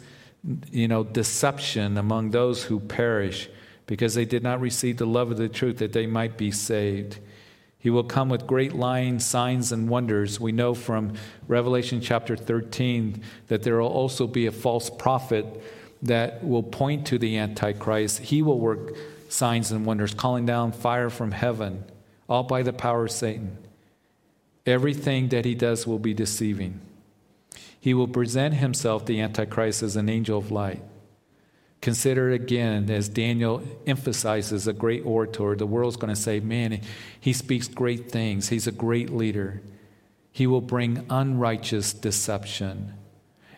you know, deception among those who perish, because they did not receive the love of the truth that they might be saved. He will come with great lying signs and wonders. We know from Revelation chapter 13 that there will also be a false prophet that will point to the Antichrist. He will work signs and wonders, calling down fire from heaven, all by the power of Satan. Everything that he does will be deceiving. He will present himself, the Antichrist, as an angel of light. Consider again, as Daniel emphasizes, a great orator. The world's going to say, man, he speaks great things. He's a great leader. He will bring unrighteous deception.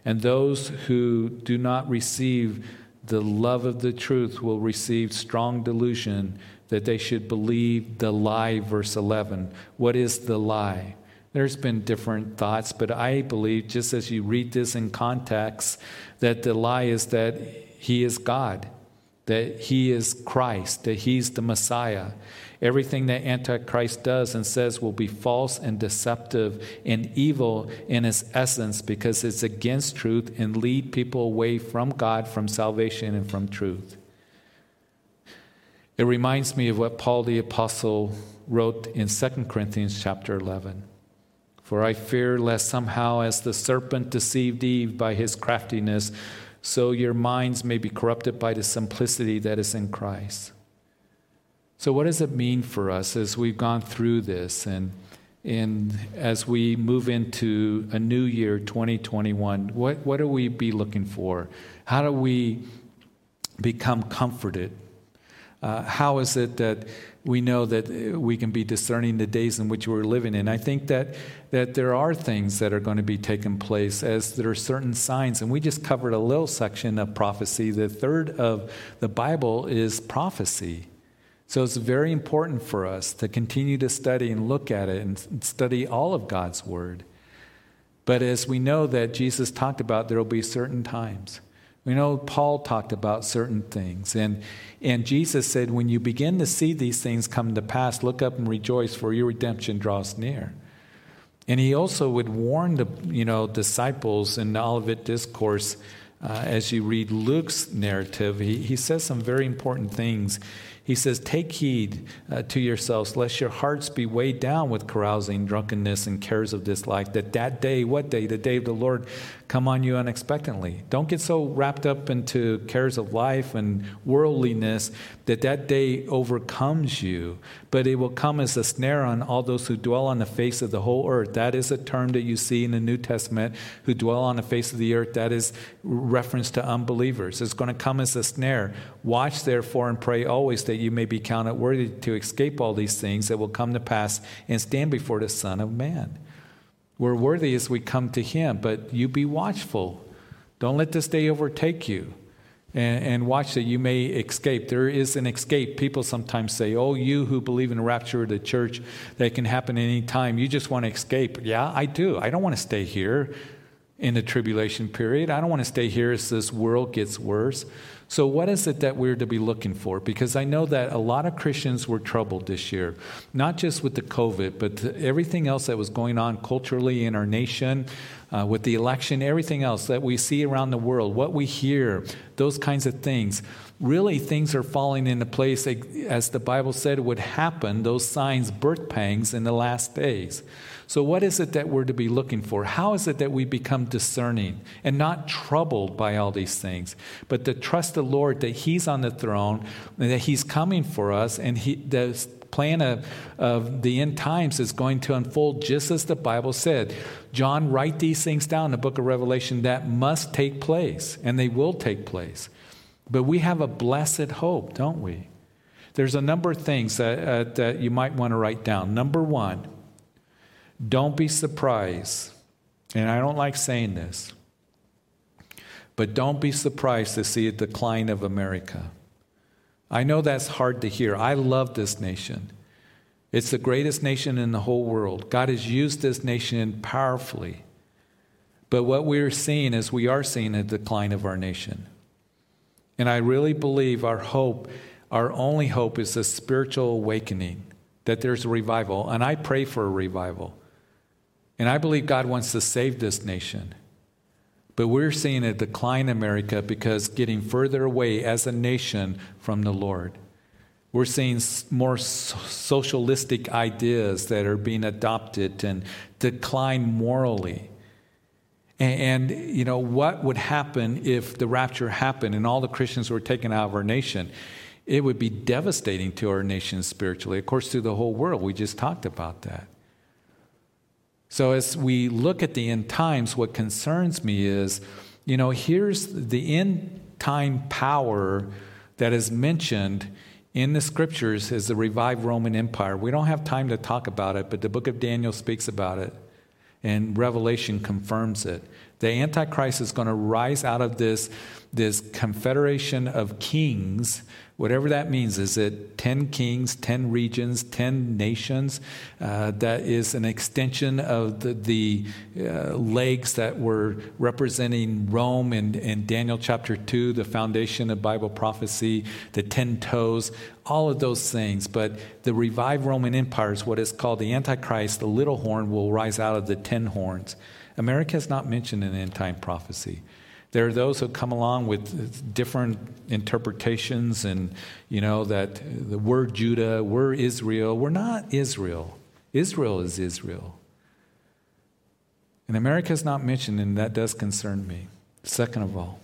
And those who do not receive the love of the truth will receive strong delusion that they should believe the lie, verse 11. What is the lie? There's been different thoughts, but I believe, just as you read this in context, that the lie is that he is God, that he is Christ, that he's the Messiah. Everything that Antichrist does and says will be false and deceptive and evil in its essence because it's against truth and lead people away from God, from salvation, and from truth. It reminds me of what Paul the Apostle wrote in 2 Corinthians chapter 11. For I fear lest somehow, as the serpent deceived Eve by his craftiness, so your minds may be corrupted by the simplicity that is in Christ. So, what does it mean for us as we've gone through this and, and as we move into a new year, 2021? What, what do we be looking for? How do we become comforted? Uh, how is it that we know that uh, we can be discerning the days in which we're living in? I think that, that there are things that are going to be taking place as there are certain signs. And we just covered a little section of prophecy. The third of the Bible is prophecy. So it's very important for us to continue to study and look at it and study all of God's Word. But as we know that Jesus talked about, there will be certain times. We know Paul talked about certain things. And, and Jesus said, when you begin to see these things come to pass, look up and rejoice, for your redemption draws near. And he also would warn the you know, disciples in the Olivet Discourse, uh, as you read Luke's narrative, he, he says some very important things. He says, Take heed uh, to yourselves, lest your hearts be weighed down with carousing, drunkenness, and cares of this life, that that day, what day? The day of the Lord come on you unexpectedly. Don't get so wrapped up into cares of life and worldliness that that day overcomes you, but it will come as a snare on all those who dwell on the face of the whole earth. That is a term that you see in the New Testament, who dwell on the face of the earth. That is reference to unbelievers. It's going to come as a snare. Watch therefore and pray always that you may be counted worthy to escape all these things that will come to pass and stand before the Son of Man. We're worthy as we come to Him, but you be watchful. Don't let this day overtake you. And, and, watch that you may escape. There is an escape. People sometimes say, Oh, you who believe in the rapture of the church, that can happen any time. You just want to escape. Yeah, I do. I don't want to stay here in the tribulation period. I don't want to stay here as this world gets worse. So, what is it that we're to be looking for? Because I know that a lot of Christians were troubled this year, not just with the COVID, but everything else that was going on culturally in our nation, uh, with the election, everything else that we see around the world, what we hear, those kinds of things. Really, things are falling into place as the Bible said would happen, those signs, birth pangs in the last days. So, what is it that we're to be looking for? How is it that we become discerning and not troubled by all these things, but to trust the Lord that He's on the throne and that He's coming for us and he, the plan of, of the end times is going to unfold just as the Bible said. John, write these things down in the book of Revelation that must take place, and they will take place. But we have a blessed hope, don't we? There's a number of things that, uh, that you might want to write down. Number one, don't be surprised, and I don't like saying this, but don't be surprised to see a decline of America. I know that's hard to hear. I love this nation. It's the greatest nation in the whole world. God has used this nation powerfully. But what we're seeing is we are seeing a decline of our nation. And I really believe our hope, our only hope, is a spiritual awakening, that there's a revival. And I pray for a revival. And I believe God wants to save this nation. But we're seeing a decline in America because getting further away as a nation from the Lord. We're seeing more socialistic ideas that are being adopted and decline morally. And, and, you know, what would happen if the rapture happened and all the Christians were taken out of our nation? It would be devastating to our nation spiritually, of course, to the whole world. We just talked about that. So, as we look at the end times, what concerns me is, you know, here's the end time power that is mentioned in the scriptures as the revived Roman Empire. We don't have time to talk about it, but the book of Daniel speaks about it, and Revelation confirms it. The Antichrist is going to rise out of this, this confederation of kings Whatever that means, is it 10 kings, 10 regions, 10 nations? Uh, that is an extension of the, the uh, legs that were representing Rome in, in Daniel chapter 2, the foundation of Bible prophecy, the 10 toes, all of those things. But the revived Roman Empire is what is called the Antichrist. The little horn will rise out of the 10 horns. America is not mentioned in end time prophecy. There are those who come along with different interpretations, and you know that word Judah, we're Israel. We're not Israel. Israel is Israel. And America is not mentioned, and that does concern me. Second of all,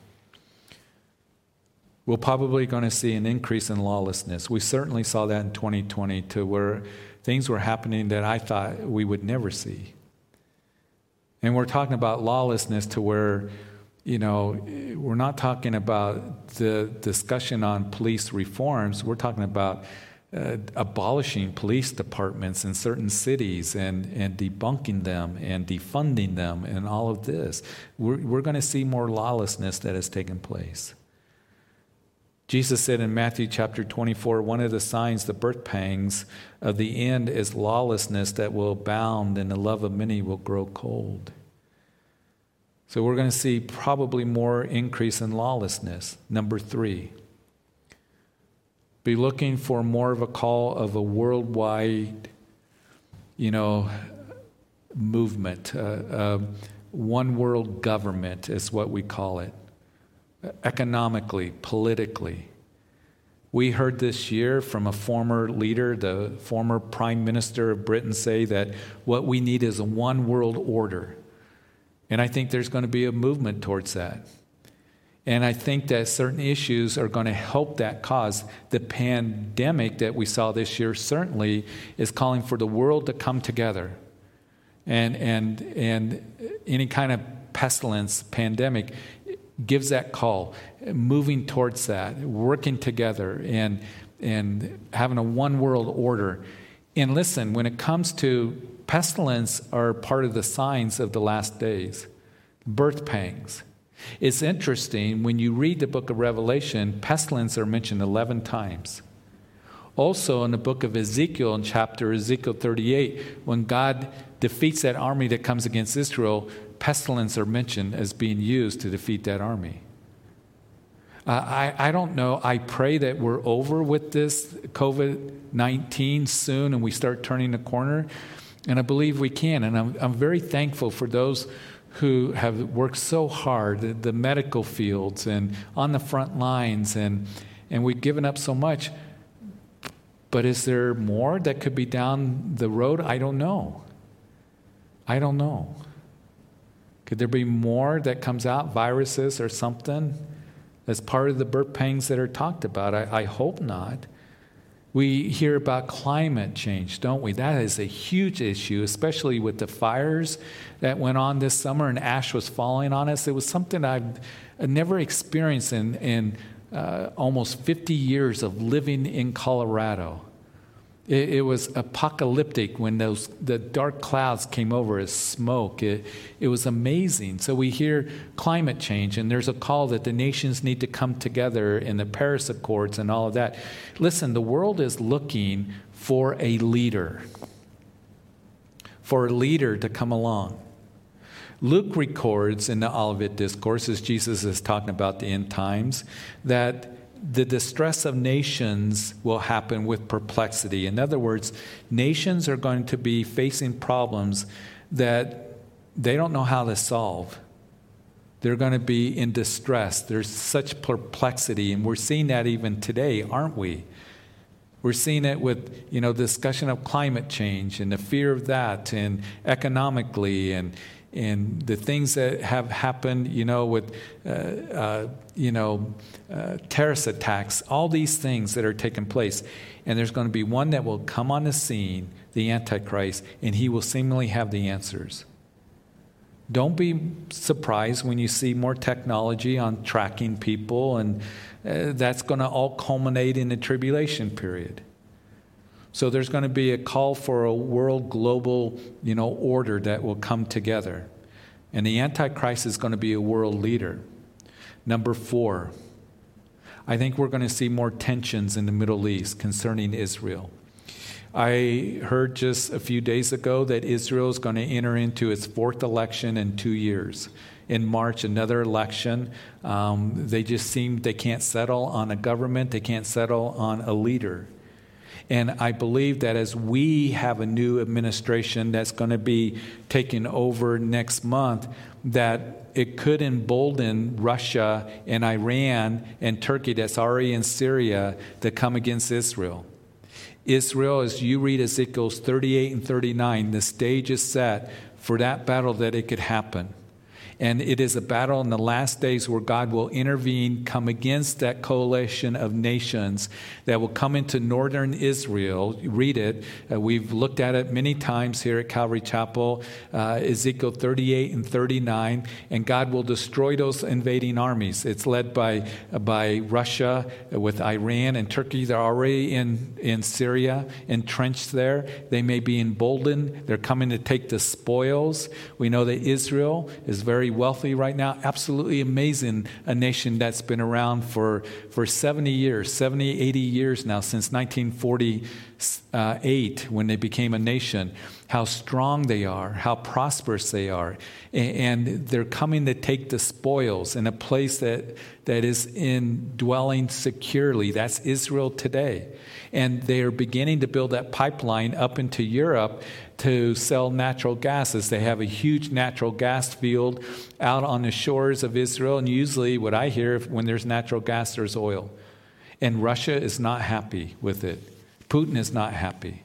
we're probably going to see an increase in lawlessness. We certainly saw that in 2020 to where things were happening that I thought we would never see. And we're talking about lawlessness to where you know, we're not talking about the discussion on police reforms. We're talking about uh, abolishing police departments in certain cities and, and debunking them and defunding them and all of this. We're, we're going to see more lawlessness that has taken place. Jesus said in Matthew chapter 24, one of the signs, the birth pangs of the end is lawlessness that will abound and the love of many will grow cold. So we're going to see probably more increase in lawlessness. Number three, be looking for more of a call of a worldwide, you know, movement. Uh, uh, one world government is what we call it, economically, politically. We heard this year from a former leader, the former prime minister of Britain, say that what we need is a one world order. And I think there's going to be a movement towards that. And I think that certain issues are going to help that cause. The pandemic that we saw this year certainly is calling for the world to come together. And, and, and any kind of pestilence, pandemic, gives that call, moving towards that, working together, and, and having a one world order. And listen, when it comes to pestilence are part of the signs of the last days, birth pangs. It's interesting when you read the book of Revelation, pestilence are mentioned 11 times. Also, in the book of Ezekiel, in chapter Ezekiel 38, when God defeats that army that comes against Israel, pestilence are mentioned as being used to defeat that army. Uh, I, I don't know. I pray that we're over with this COVID 19 soon and we start turning the corner. And I believe we can. And I'm, I'm very thankful for those who have worked so hard, the, the medical fields and on the front lines, and, and we've given up so much. But is there more that could be down the road? I don't know. I don't know. Could there be more that comes out, viruses or something, as part of the birth pangs that are talked about? I, I hope not. We hear about climate change, don't we? That is a huge issue, especially with the fires that went on this summer and ash was falling on us. It was something I've never experienced in, in uh, almost 50 years of living in Colorado. It, it, was apocalyptic when those the dark clouds came over as smoke. It, it was amazing. So we hear climate change, and there's a call that the nations need to come together in the Paris Accords and all of that. Listen, the world is looking for a leader, for a leader to come along. Luke records in the Olivet Discourse, as Jesus is talking about the end times, that the distress of nations will happen with perplexity. In other words, nations are going to be facing problems that they don't know how to solve. They're going to be in distress. There's such perplexity, and we're seeing that even today, aren't we? We're seeing it with, you know, discussion of climate change and the fear of that, and economically, and and the things that have happened, you know, with, uh, uh, you know, uh, terrorist attacks, all these things that are taking place. And there's going to be one that will come on the scene, the Antichrist, and he will seemingly have the answers. Don't be surprised when you see more technology on tracking people, and uh, that's going to all culminate in the tribulation period. So there's going to be a call for a world global, you know, order that will come together. And the Antichrist is going to be a world leader. Number four, I think we're going to see more tensions in the Middle East concerning Israel. I heard just a few days ago that Israel is going to enter into its fourth election in two years. In March, another election. Um, they just seem they can't settle on a government, they can't settle on a leader. And I believe that as we have a new administration that's going to be taking over next month, that it could embolden Russia and Iran and Turkey that's already in Syria to come against Israel. Israel, as you read Ezekiel's 38 and 39, the stage is set for that battle that it could happen. And it is a battle in the last days where God will intervene, come against that coalition of nations that will come into northern Israel. Read it. Uh, we've looked at it many times here at Calvary Chapel, uh, Ezekiel 38 and 39. And God will destroy those invading armies. It's led by, uh, by Russia with Iran and Turkey. They're already in, in Syria, entrenched there. They may be emboldened. They're coming to take the spoils. We know that Israel is very very wealthy right now. Absolutely amazing. A nation that's been around for, for 70 years, 70, 80 years now, since Uh, 1948 when they became a nation. How strong they are, how prosperous they are. And they're coming to take the spoils in a place that, that is in dwelling securely. That's Israel today. And they are beginning to build that pipeline up into Europe to sell natural gases. They have a huge natural gas field out on the shores of Israel. And usually, what I hear when there's natural gas, there's oil. And Russia is not happy with it. Putin is not happy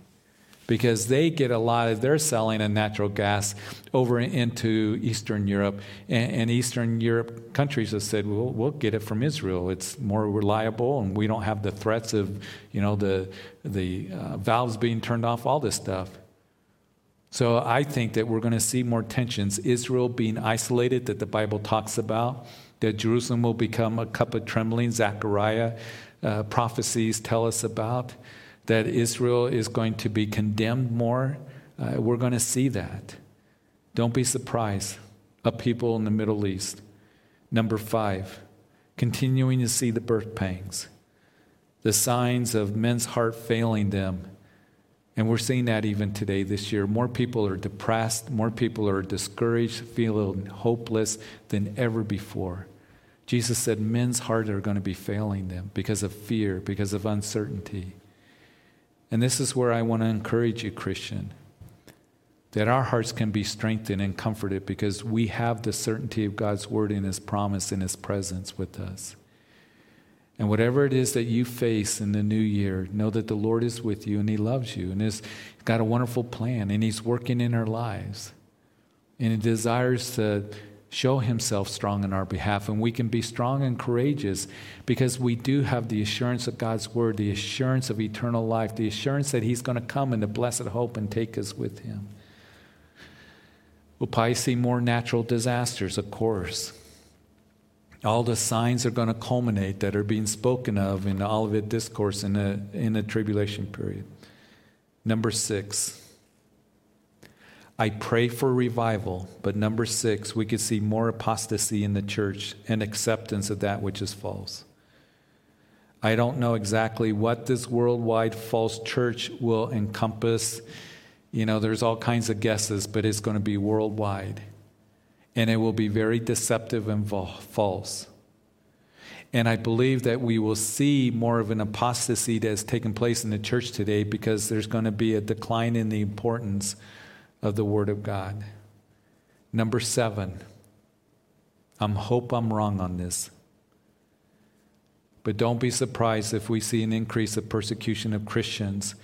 because they get a lot of their selling of natural gas over into Eastern Europe. And, and, Eastern Europe countries have said, well, we'll get it from Israel. It's more reliable, and we don't have the threats of, you know, the, the uh, valves being turned off, all this stuff. So I think that we're going to see more tensions. Israel being isolated, that the Bible talks about, that Jerusalem will become a cup of trembling. Zechariah uh, prophecies tell us about that Israel is going to be condemned more. Uh, we're going to see that. Don't be surprised. A people in the Middle East. Number five, continuing to see the birth pangs, the signs of men's heart failing them and we're seeing that even today, this year. More people are depressed, more people are discouraged, feeling hopeless than ever before. Jesus said men's hearts are going to be failing them because of fear, because of uncertainty. And this is where I want to encourage you, Christian, that our hearts can be strengthened and comforted because we have the certainty of God's word and His promise and His presence with us. And whatever it is that you face in the new year, know that the Lord is with you and He loves you and has got a wonderful plan and He's working in our lives. And He desires to show Himself strong in our behalf. And we can be strong and courageous because we do have the assurance of God's Word, the assurance of eternal life, the assurance that He's going to come in the blessed hope and take us with Him. We'll probably see more natural disasters, of course all the signs are going to culminate that are being spoken of in the Olivet Discourse in the, in the tribulation period. Number six, I pray for revival, but number six, we could see more apostasy in the church and acceptance of that which is false. I don't know exactly what this worldwide false church will encompass. You know, there's all kinds of guesses, but it's going to be worldwide and it will be very deceptive and false. And I believe that we will see more of an apostasy that has taken place in the church today because there's going to be a decline in the importance of the Word of God. Number seven, I'm hope I'm wrong on this. But don't be surprised if we see an increase of persecution of Christians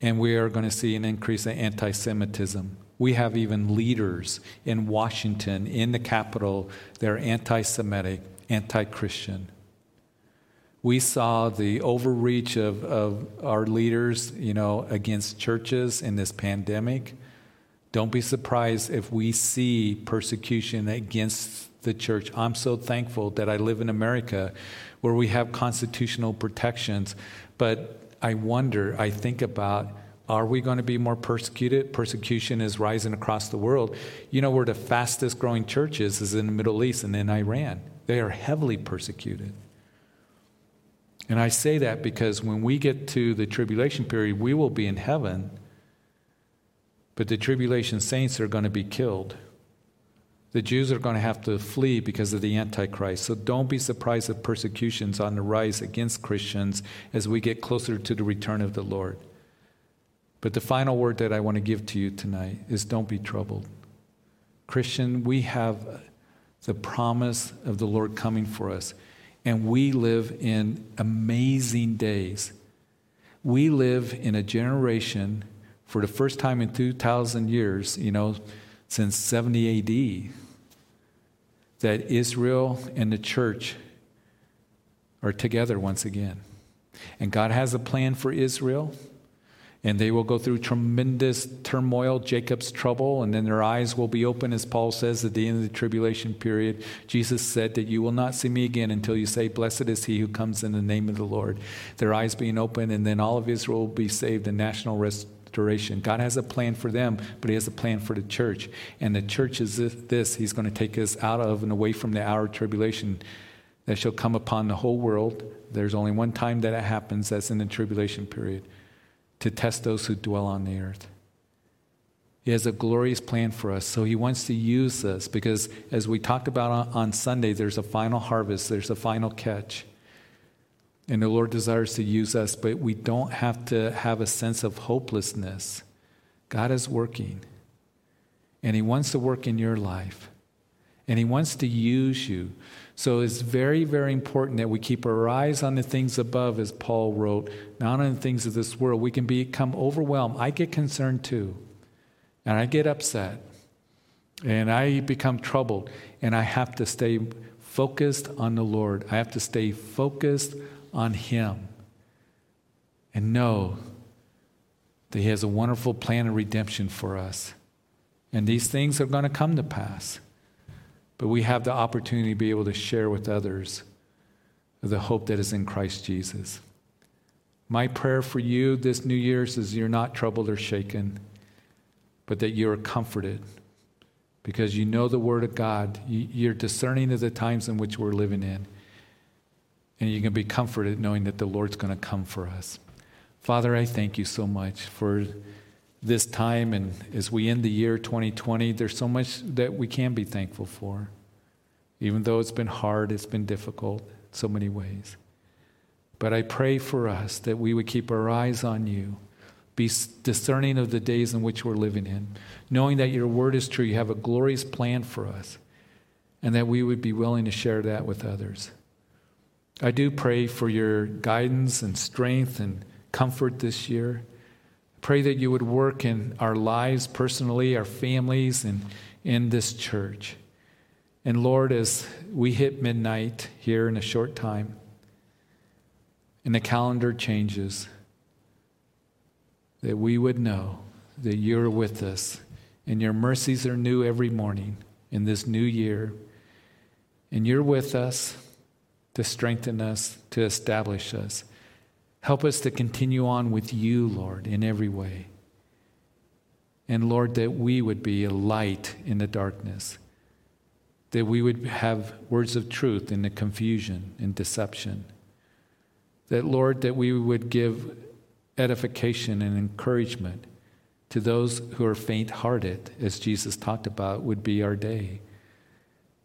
and we are going to see an increase in anti Semitism We have even leaders in Washington, in the Capitol, that are anti Semitic, anti Christian. We saw the overreach of, of our leaders, you know, against churches in this pandemic. Don't be surprised if we see persecution against the church. I'm so thankful that I live in America where we have constitutional protections. But I wonder, I think about, are we going to be more persecuted? Persecution is rising across the world. You know where the fastest growing church is, is in the Middle East and in Iran. They are heavily persecuted. And I say that because when we get to the tribulation period, we will be in heaven, but the tribulation saints are going to be killed. The Jews are going to have to flee because of the Antichrist. So don't be surprised if persecution's on the rise against Christians as we get closer to the return of the Lord. But the final word that I want to give to you tonight is don't be troubled. Christian, we have the promise of the Lord coming for us, and we live in amazing days. We live in a generation for the first time in 2,000 years, you know, since 70 AD that Israel and the church are together once again. And God has a plan for Israel, and they will go through tremendous turmoil, Jacob's trouble, and then their eyes will be open, as Paul says, at the end of the tribulation period. Jesus said that you will not see me again until you say, Blessed is he who comes in the name of the Lord. Their eyes being open, and then all of Israel will be saved, and national rest restoration. God has a plan for them, but He has a plan for the church. And the church is this He's going to take us out of and away from the hour of tribulation that shall come upon the whole world. There's only one time that it happens, that's in the tribulation period, to test those who dwell on the earth. He has a glorious plan for us. So he wants to use us because, as we talked about on, Sunday, there's a final harvest, there's a final catch. And the Lord desires to use us, but we don't have to have a sense of hopelessness. God is working, and He wants to work in your life, and He wants to use you. So it's very, very important that we keep our eyes on the things above, as Paul wrote, not on the things of this world. We can become overwhelmed. I get concerned too, and I get upset, and I become troubled, and I have to stay focused on the Lord. I have to stay focused on Him and know that He has a wonderful plan of redemption for us. And these things are going to come to pass. But we have the opportunity to be able to share with others the hope that is in Christ Jesus. My prayer for you this New Year's is you're not troubled or shaken, but that you're comforted because you know the Word of God. You're discerning of the times in which we're living in. And you can be comforted knowing that the Lord's going to come for us. Father, I thank you so much for this time. And as we end the year 2020, there's so much that we can be thankful for. Even though it's been hard, it's been difficult in so many ways. But I pray for us that we would keep our eyes on you, be discerning of the days in which we're living in, knowing that your word is true, you have a glorious plan for us, and that we would be willing to share that with others. I do pray for your guidance and strength and comfort this year. Pray that you would work in our lives personally, our families, and in this church. And Lord, as we hit midnight here in a short time, and the calendar changes, that we would know that you're with us and your mercies are new every morning in this new year. And you're with us to strengthen us, to establish us. Help us to continue on with you, Lord, in every way. And Lord, that we would be a light in the darkness, that we would have words of truth in the confusion and deception. That, Lord, that we would give edification and encouragement to those who are faint hearted, as Jesus talked about, would be our day.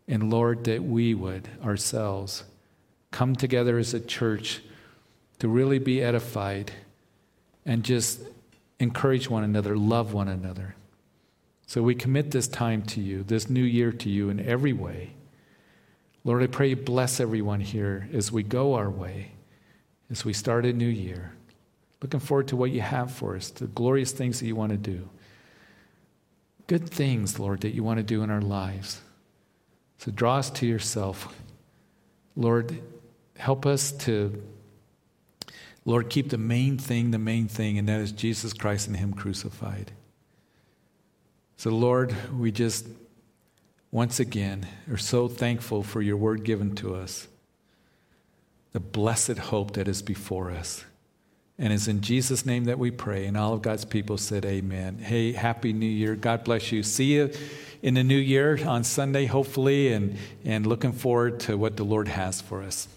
And Lord, that we would ourselves come together as a church to really be edified and just encourage one another, love one another. So we commit this time to you, this new year to you in every way. Lord, I pray you bless everyone here as we go our way, as we start a new year. Looking forward to what you have for us, the glorious things that you want to do. good things, Lord, that you want to do in our lives. So draw us to yourself. Lord, help us to, Lord, keep the main thing the main thing, and that is Jesus Christ and Him crucified. So, Lord, we just once again are so thankful for your word given to us, the blessed hope that is before us. And it's in Jesus' name that we pray. And all of God's people said, Amen. Hey, Happy New Year. God bless you. See you in the new year on Sunday, hopefully, and, and looking forward to what the Lord has for us.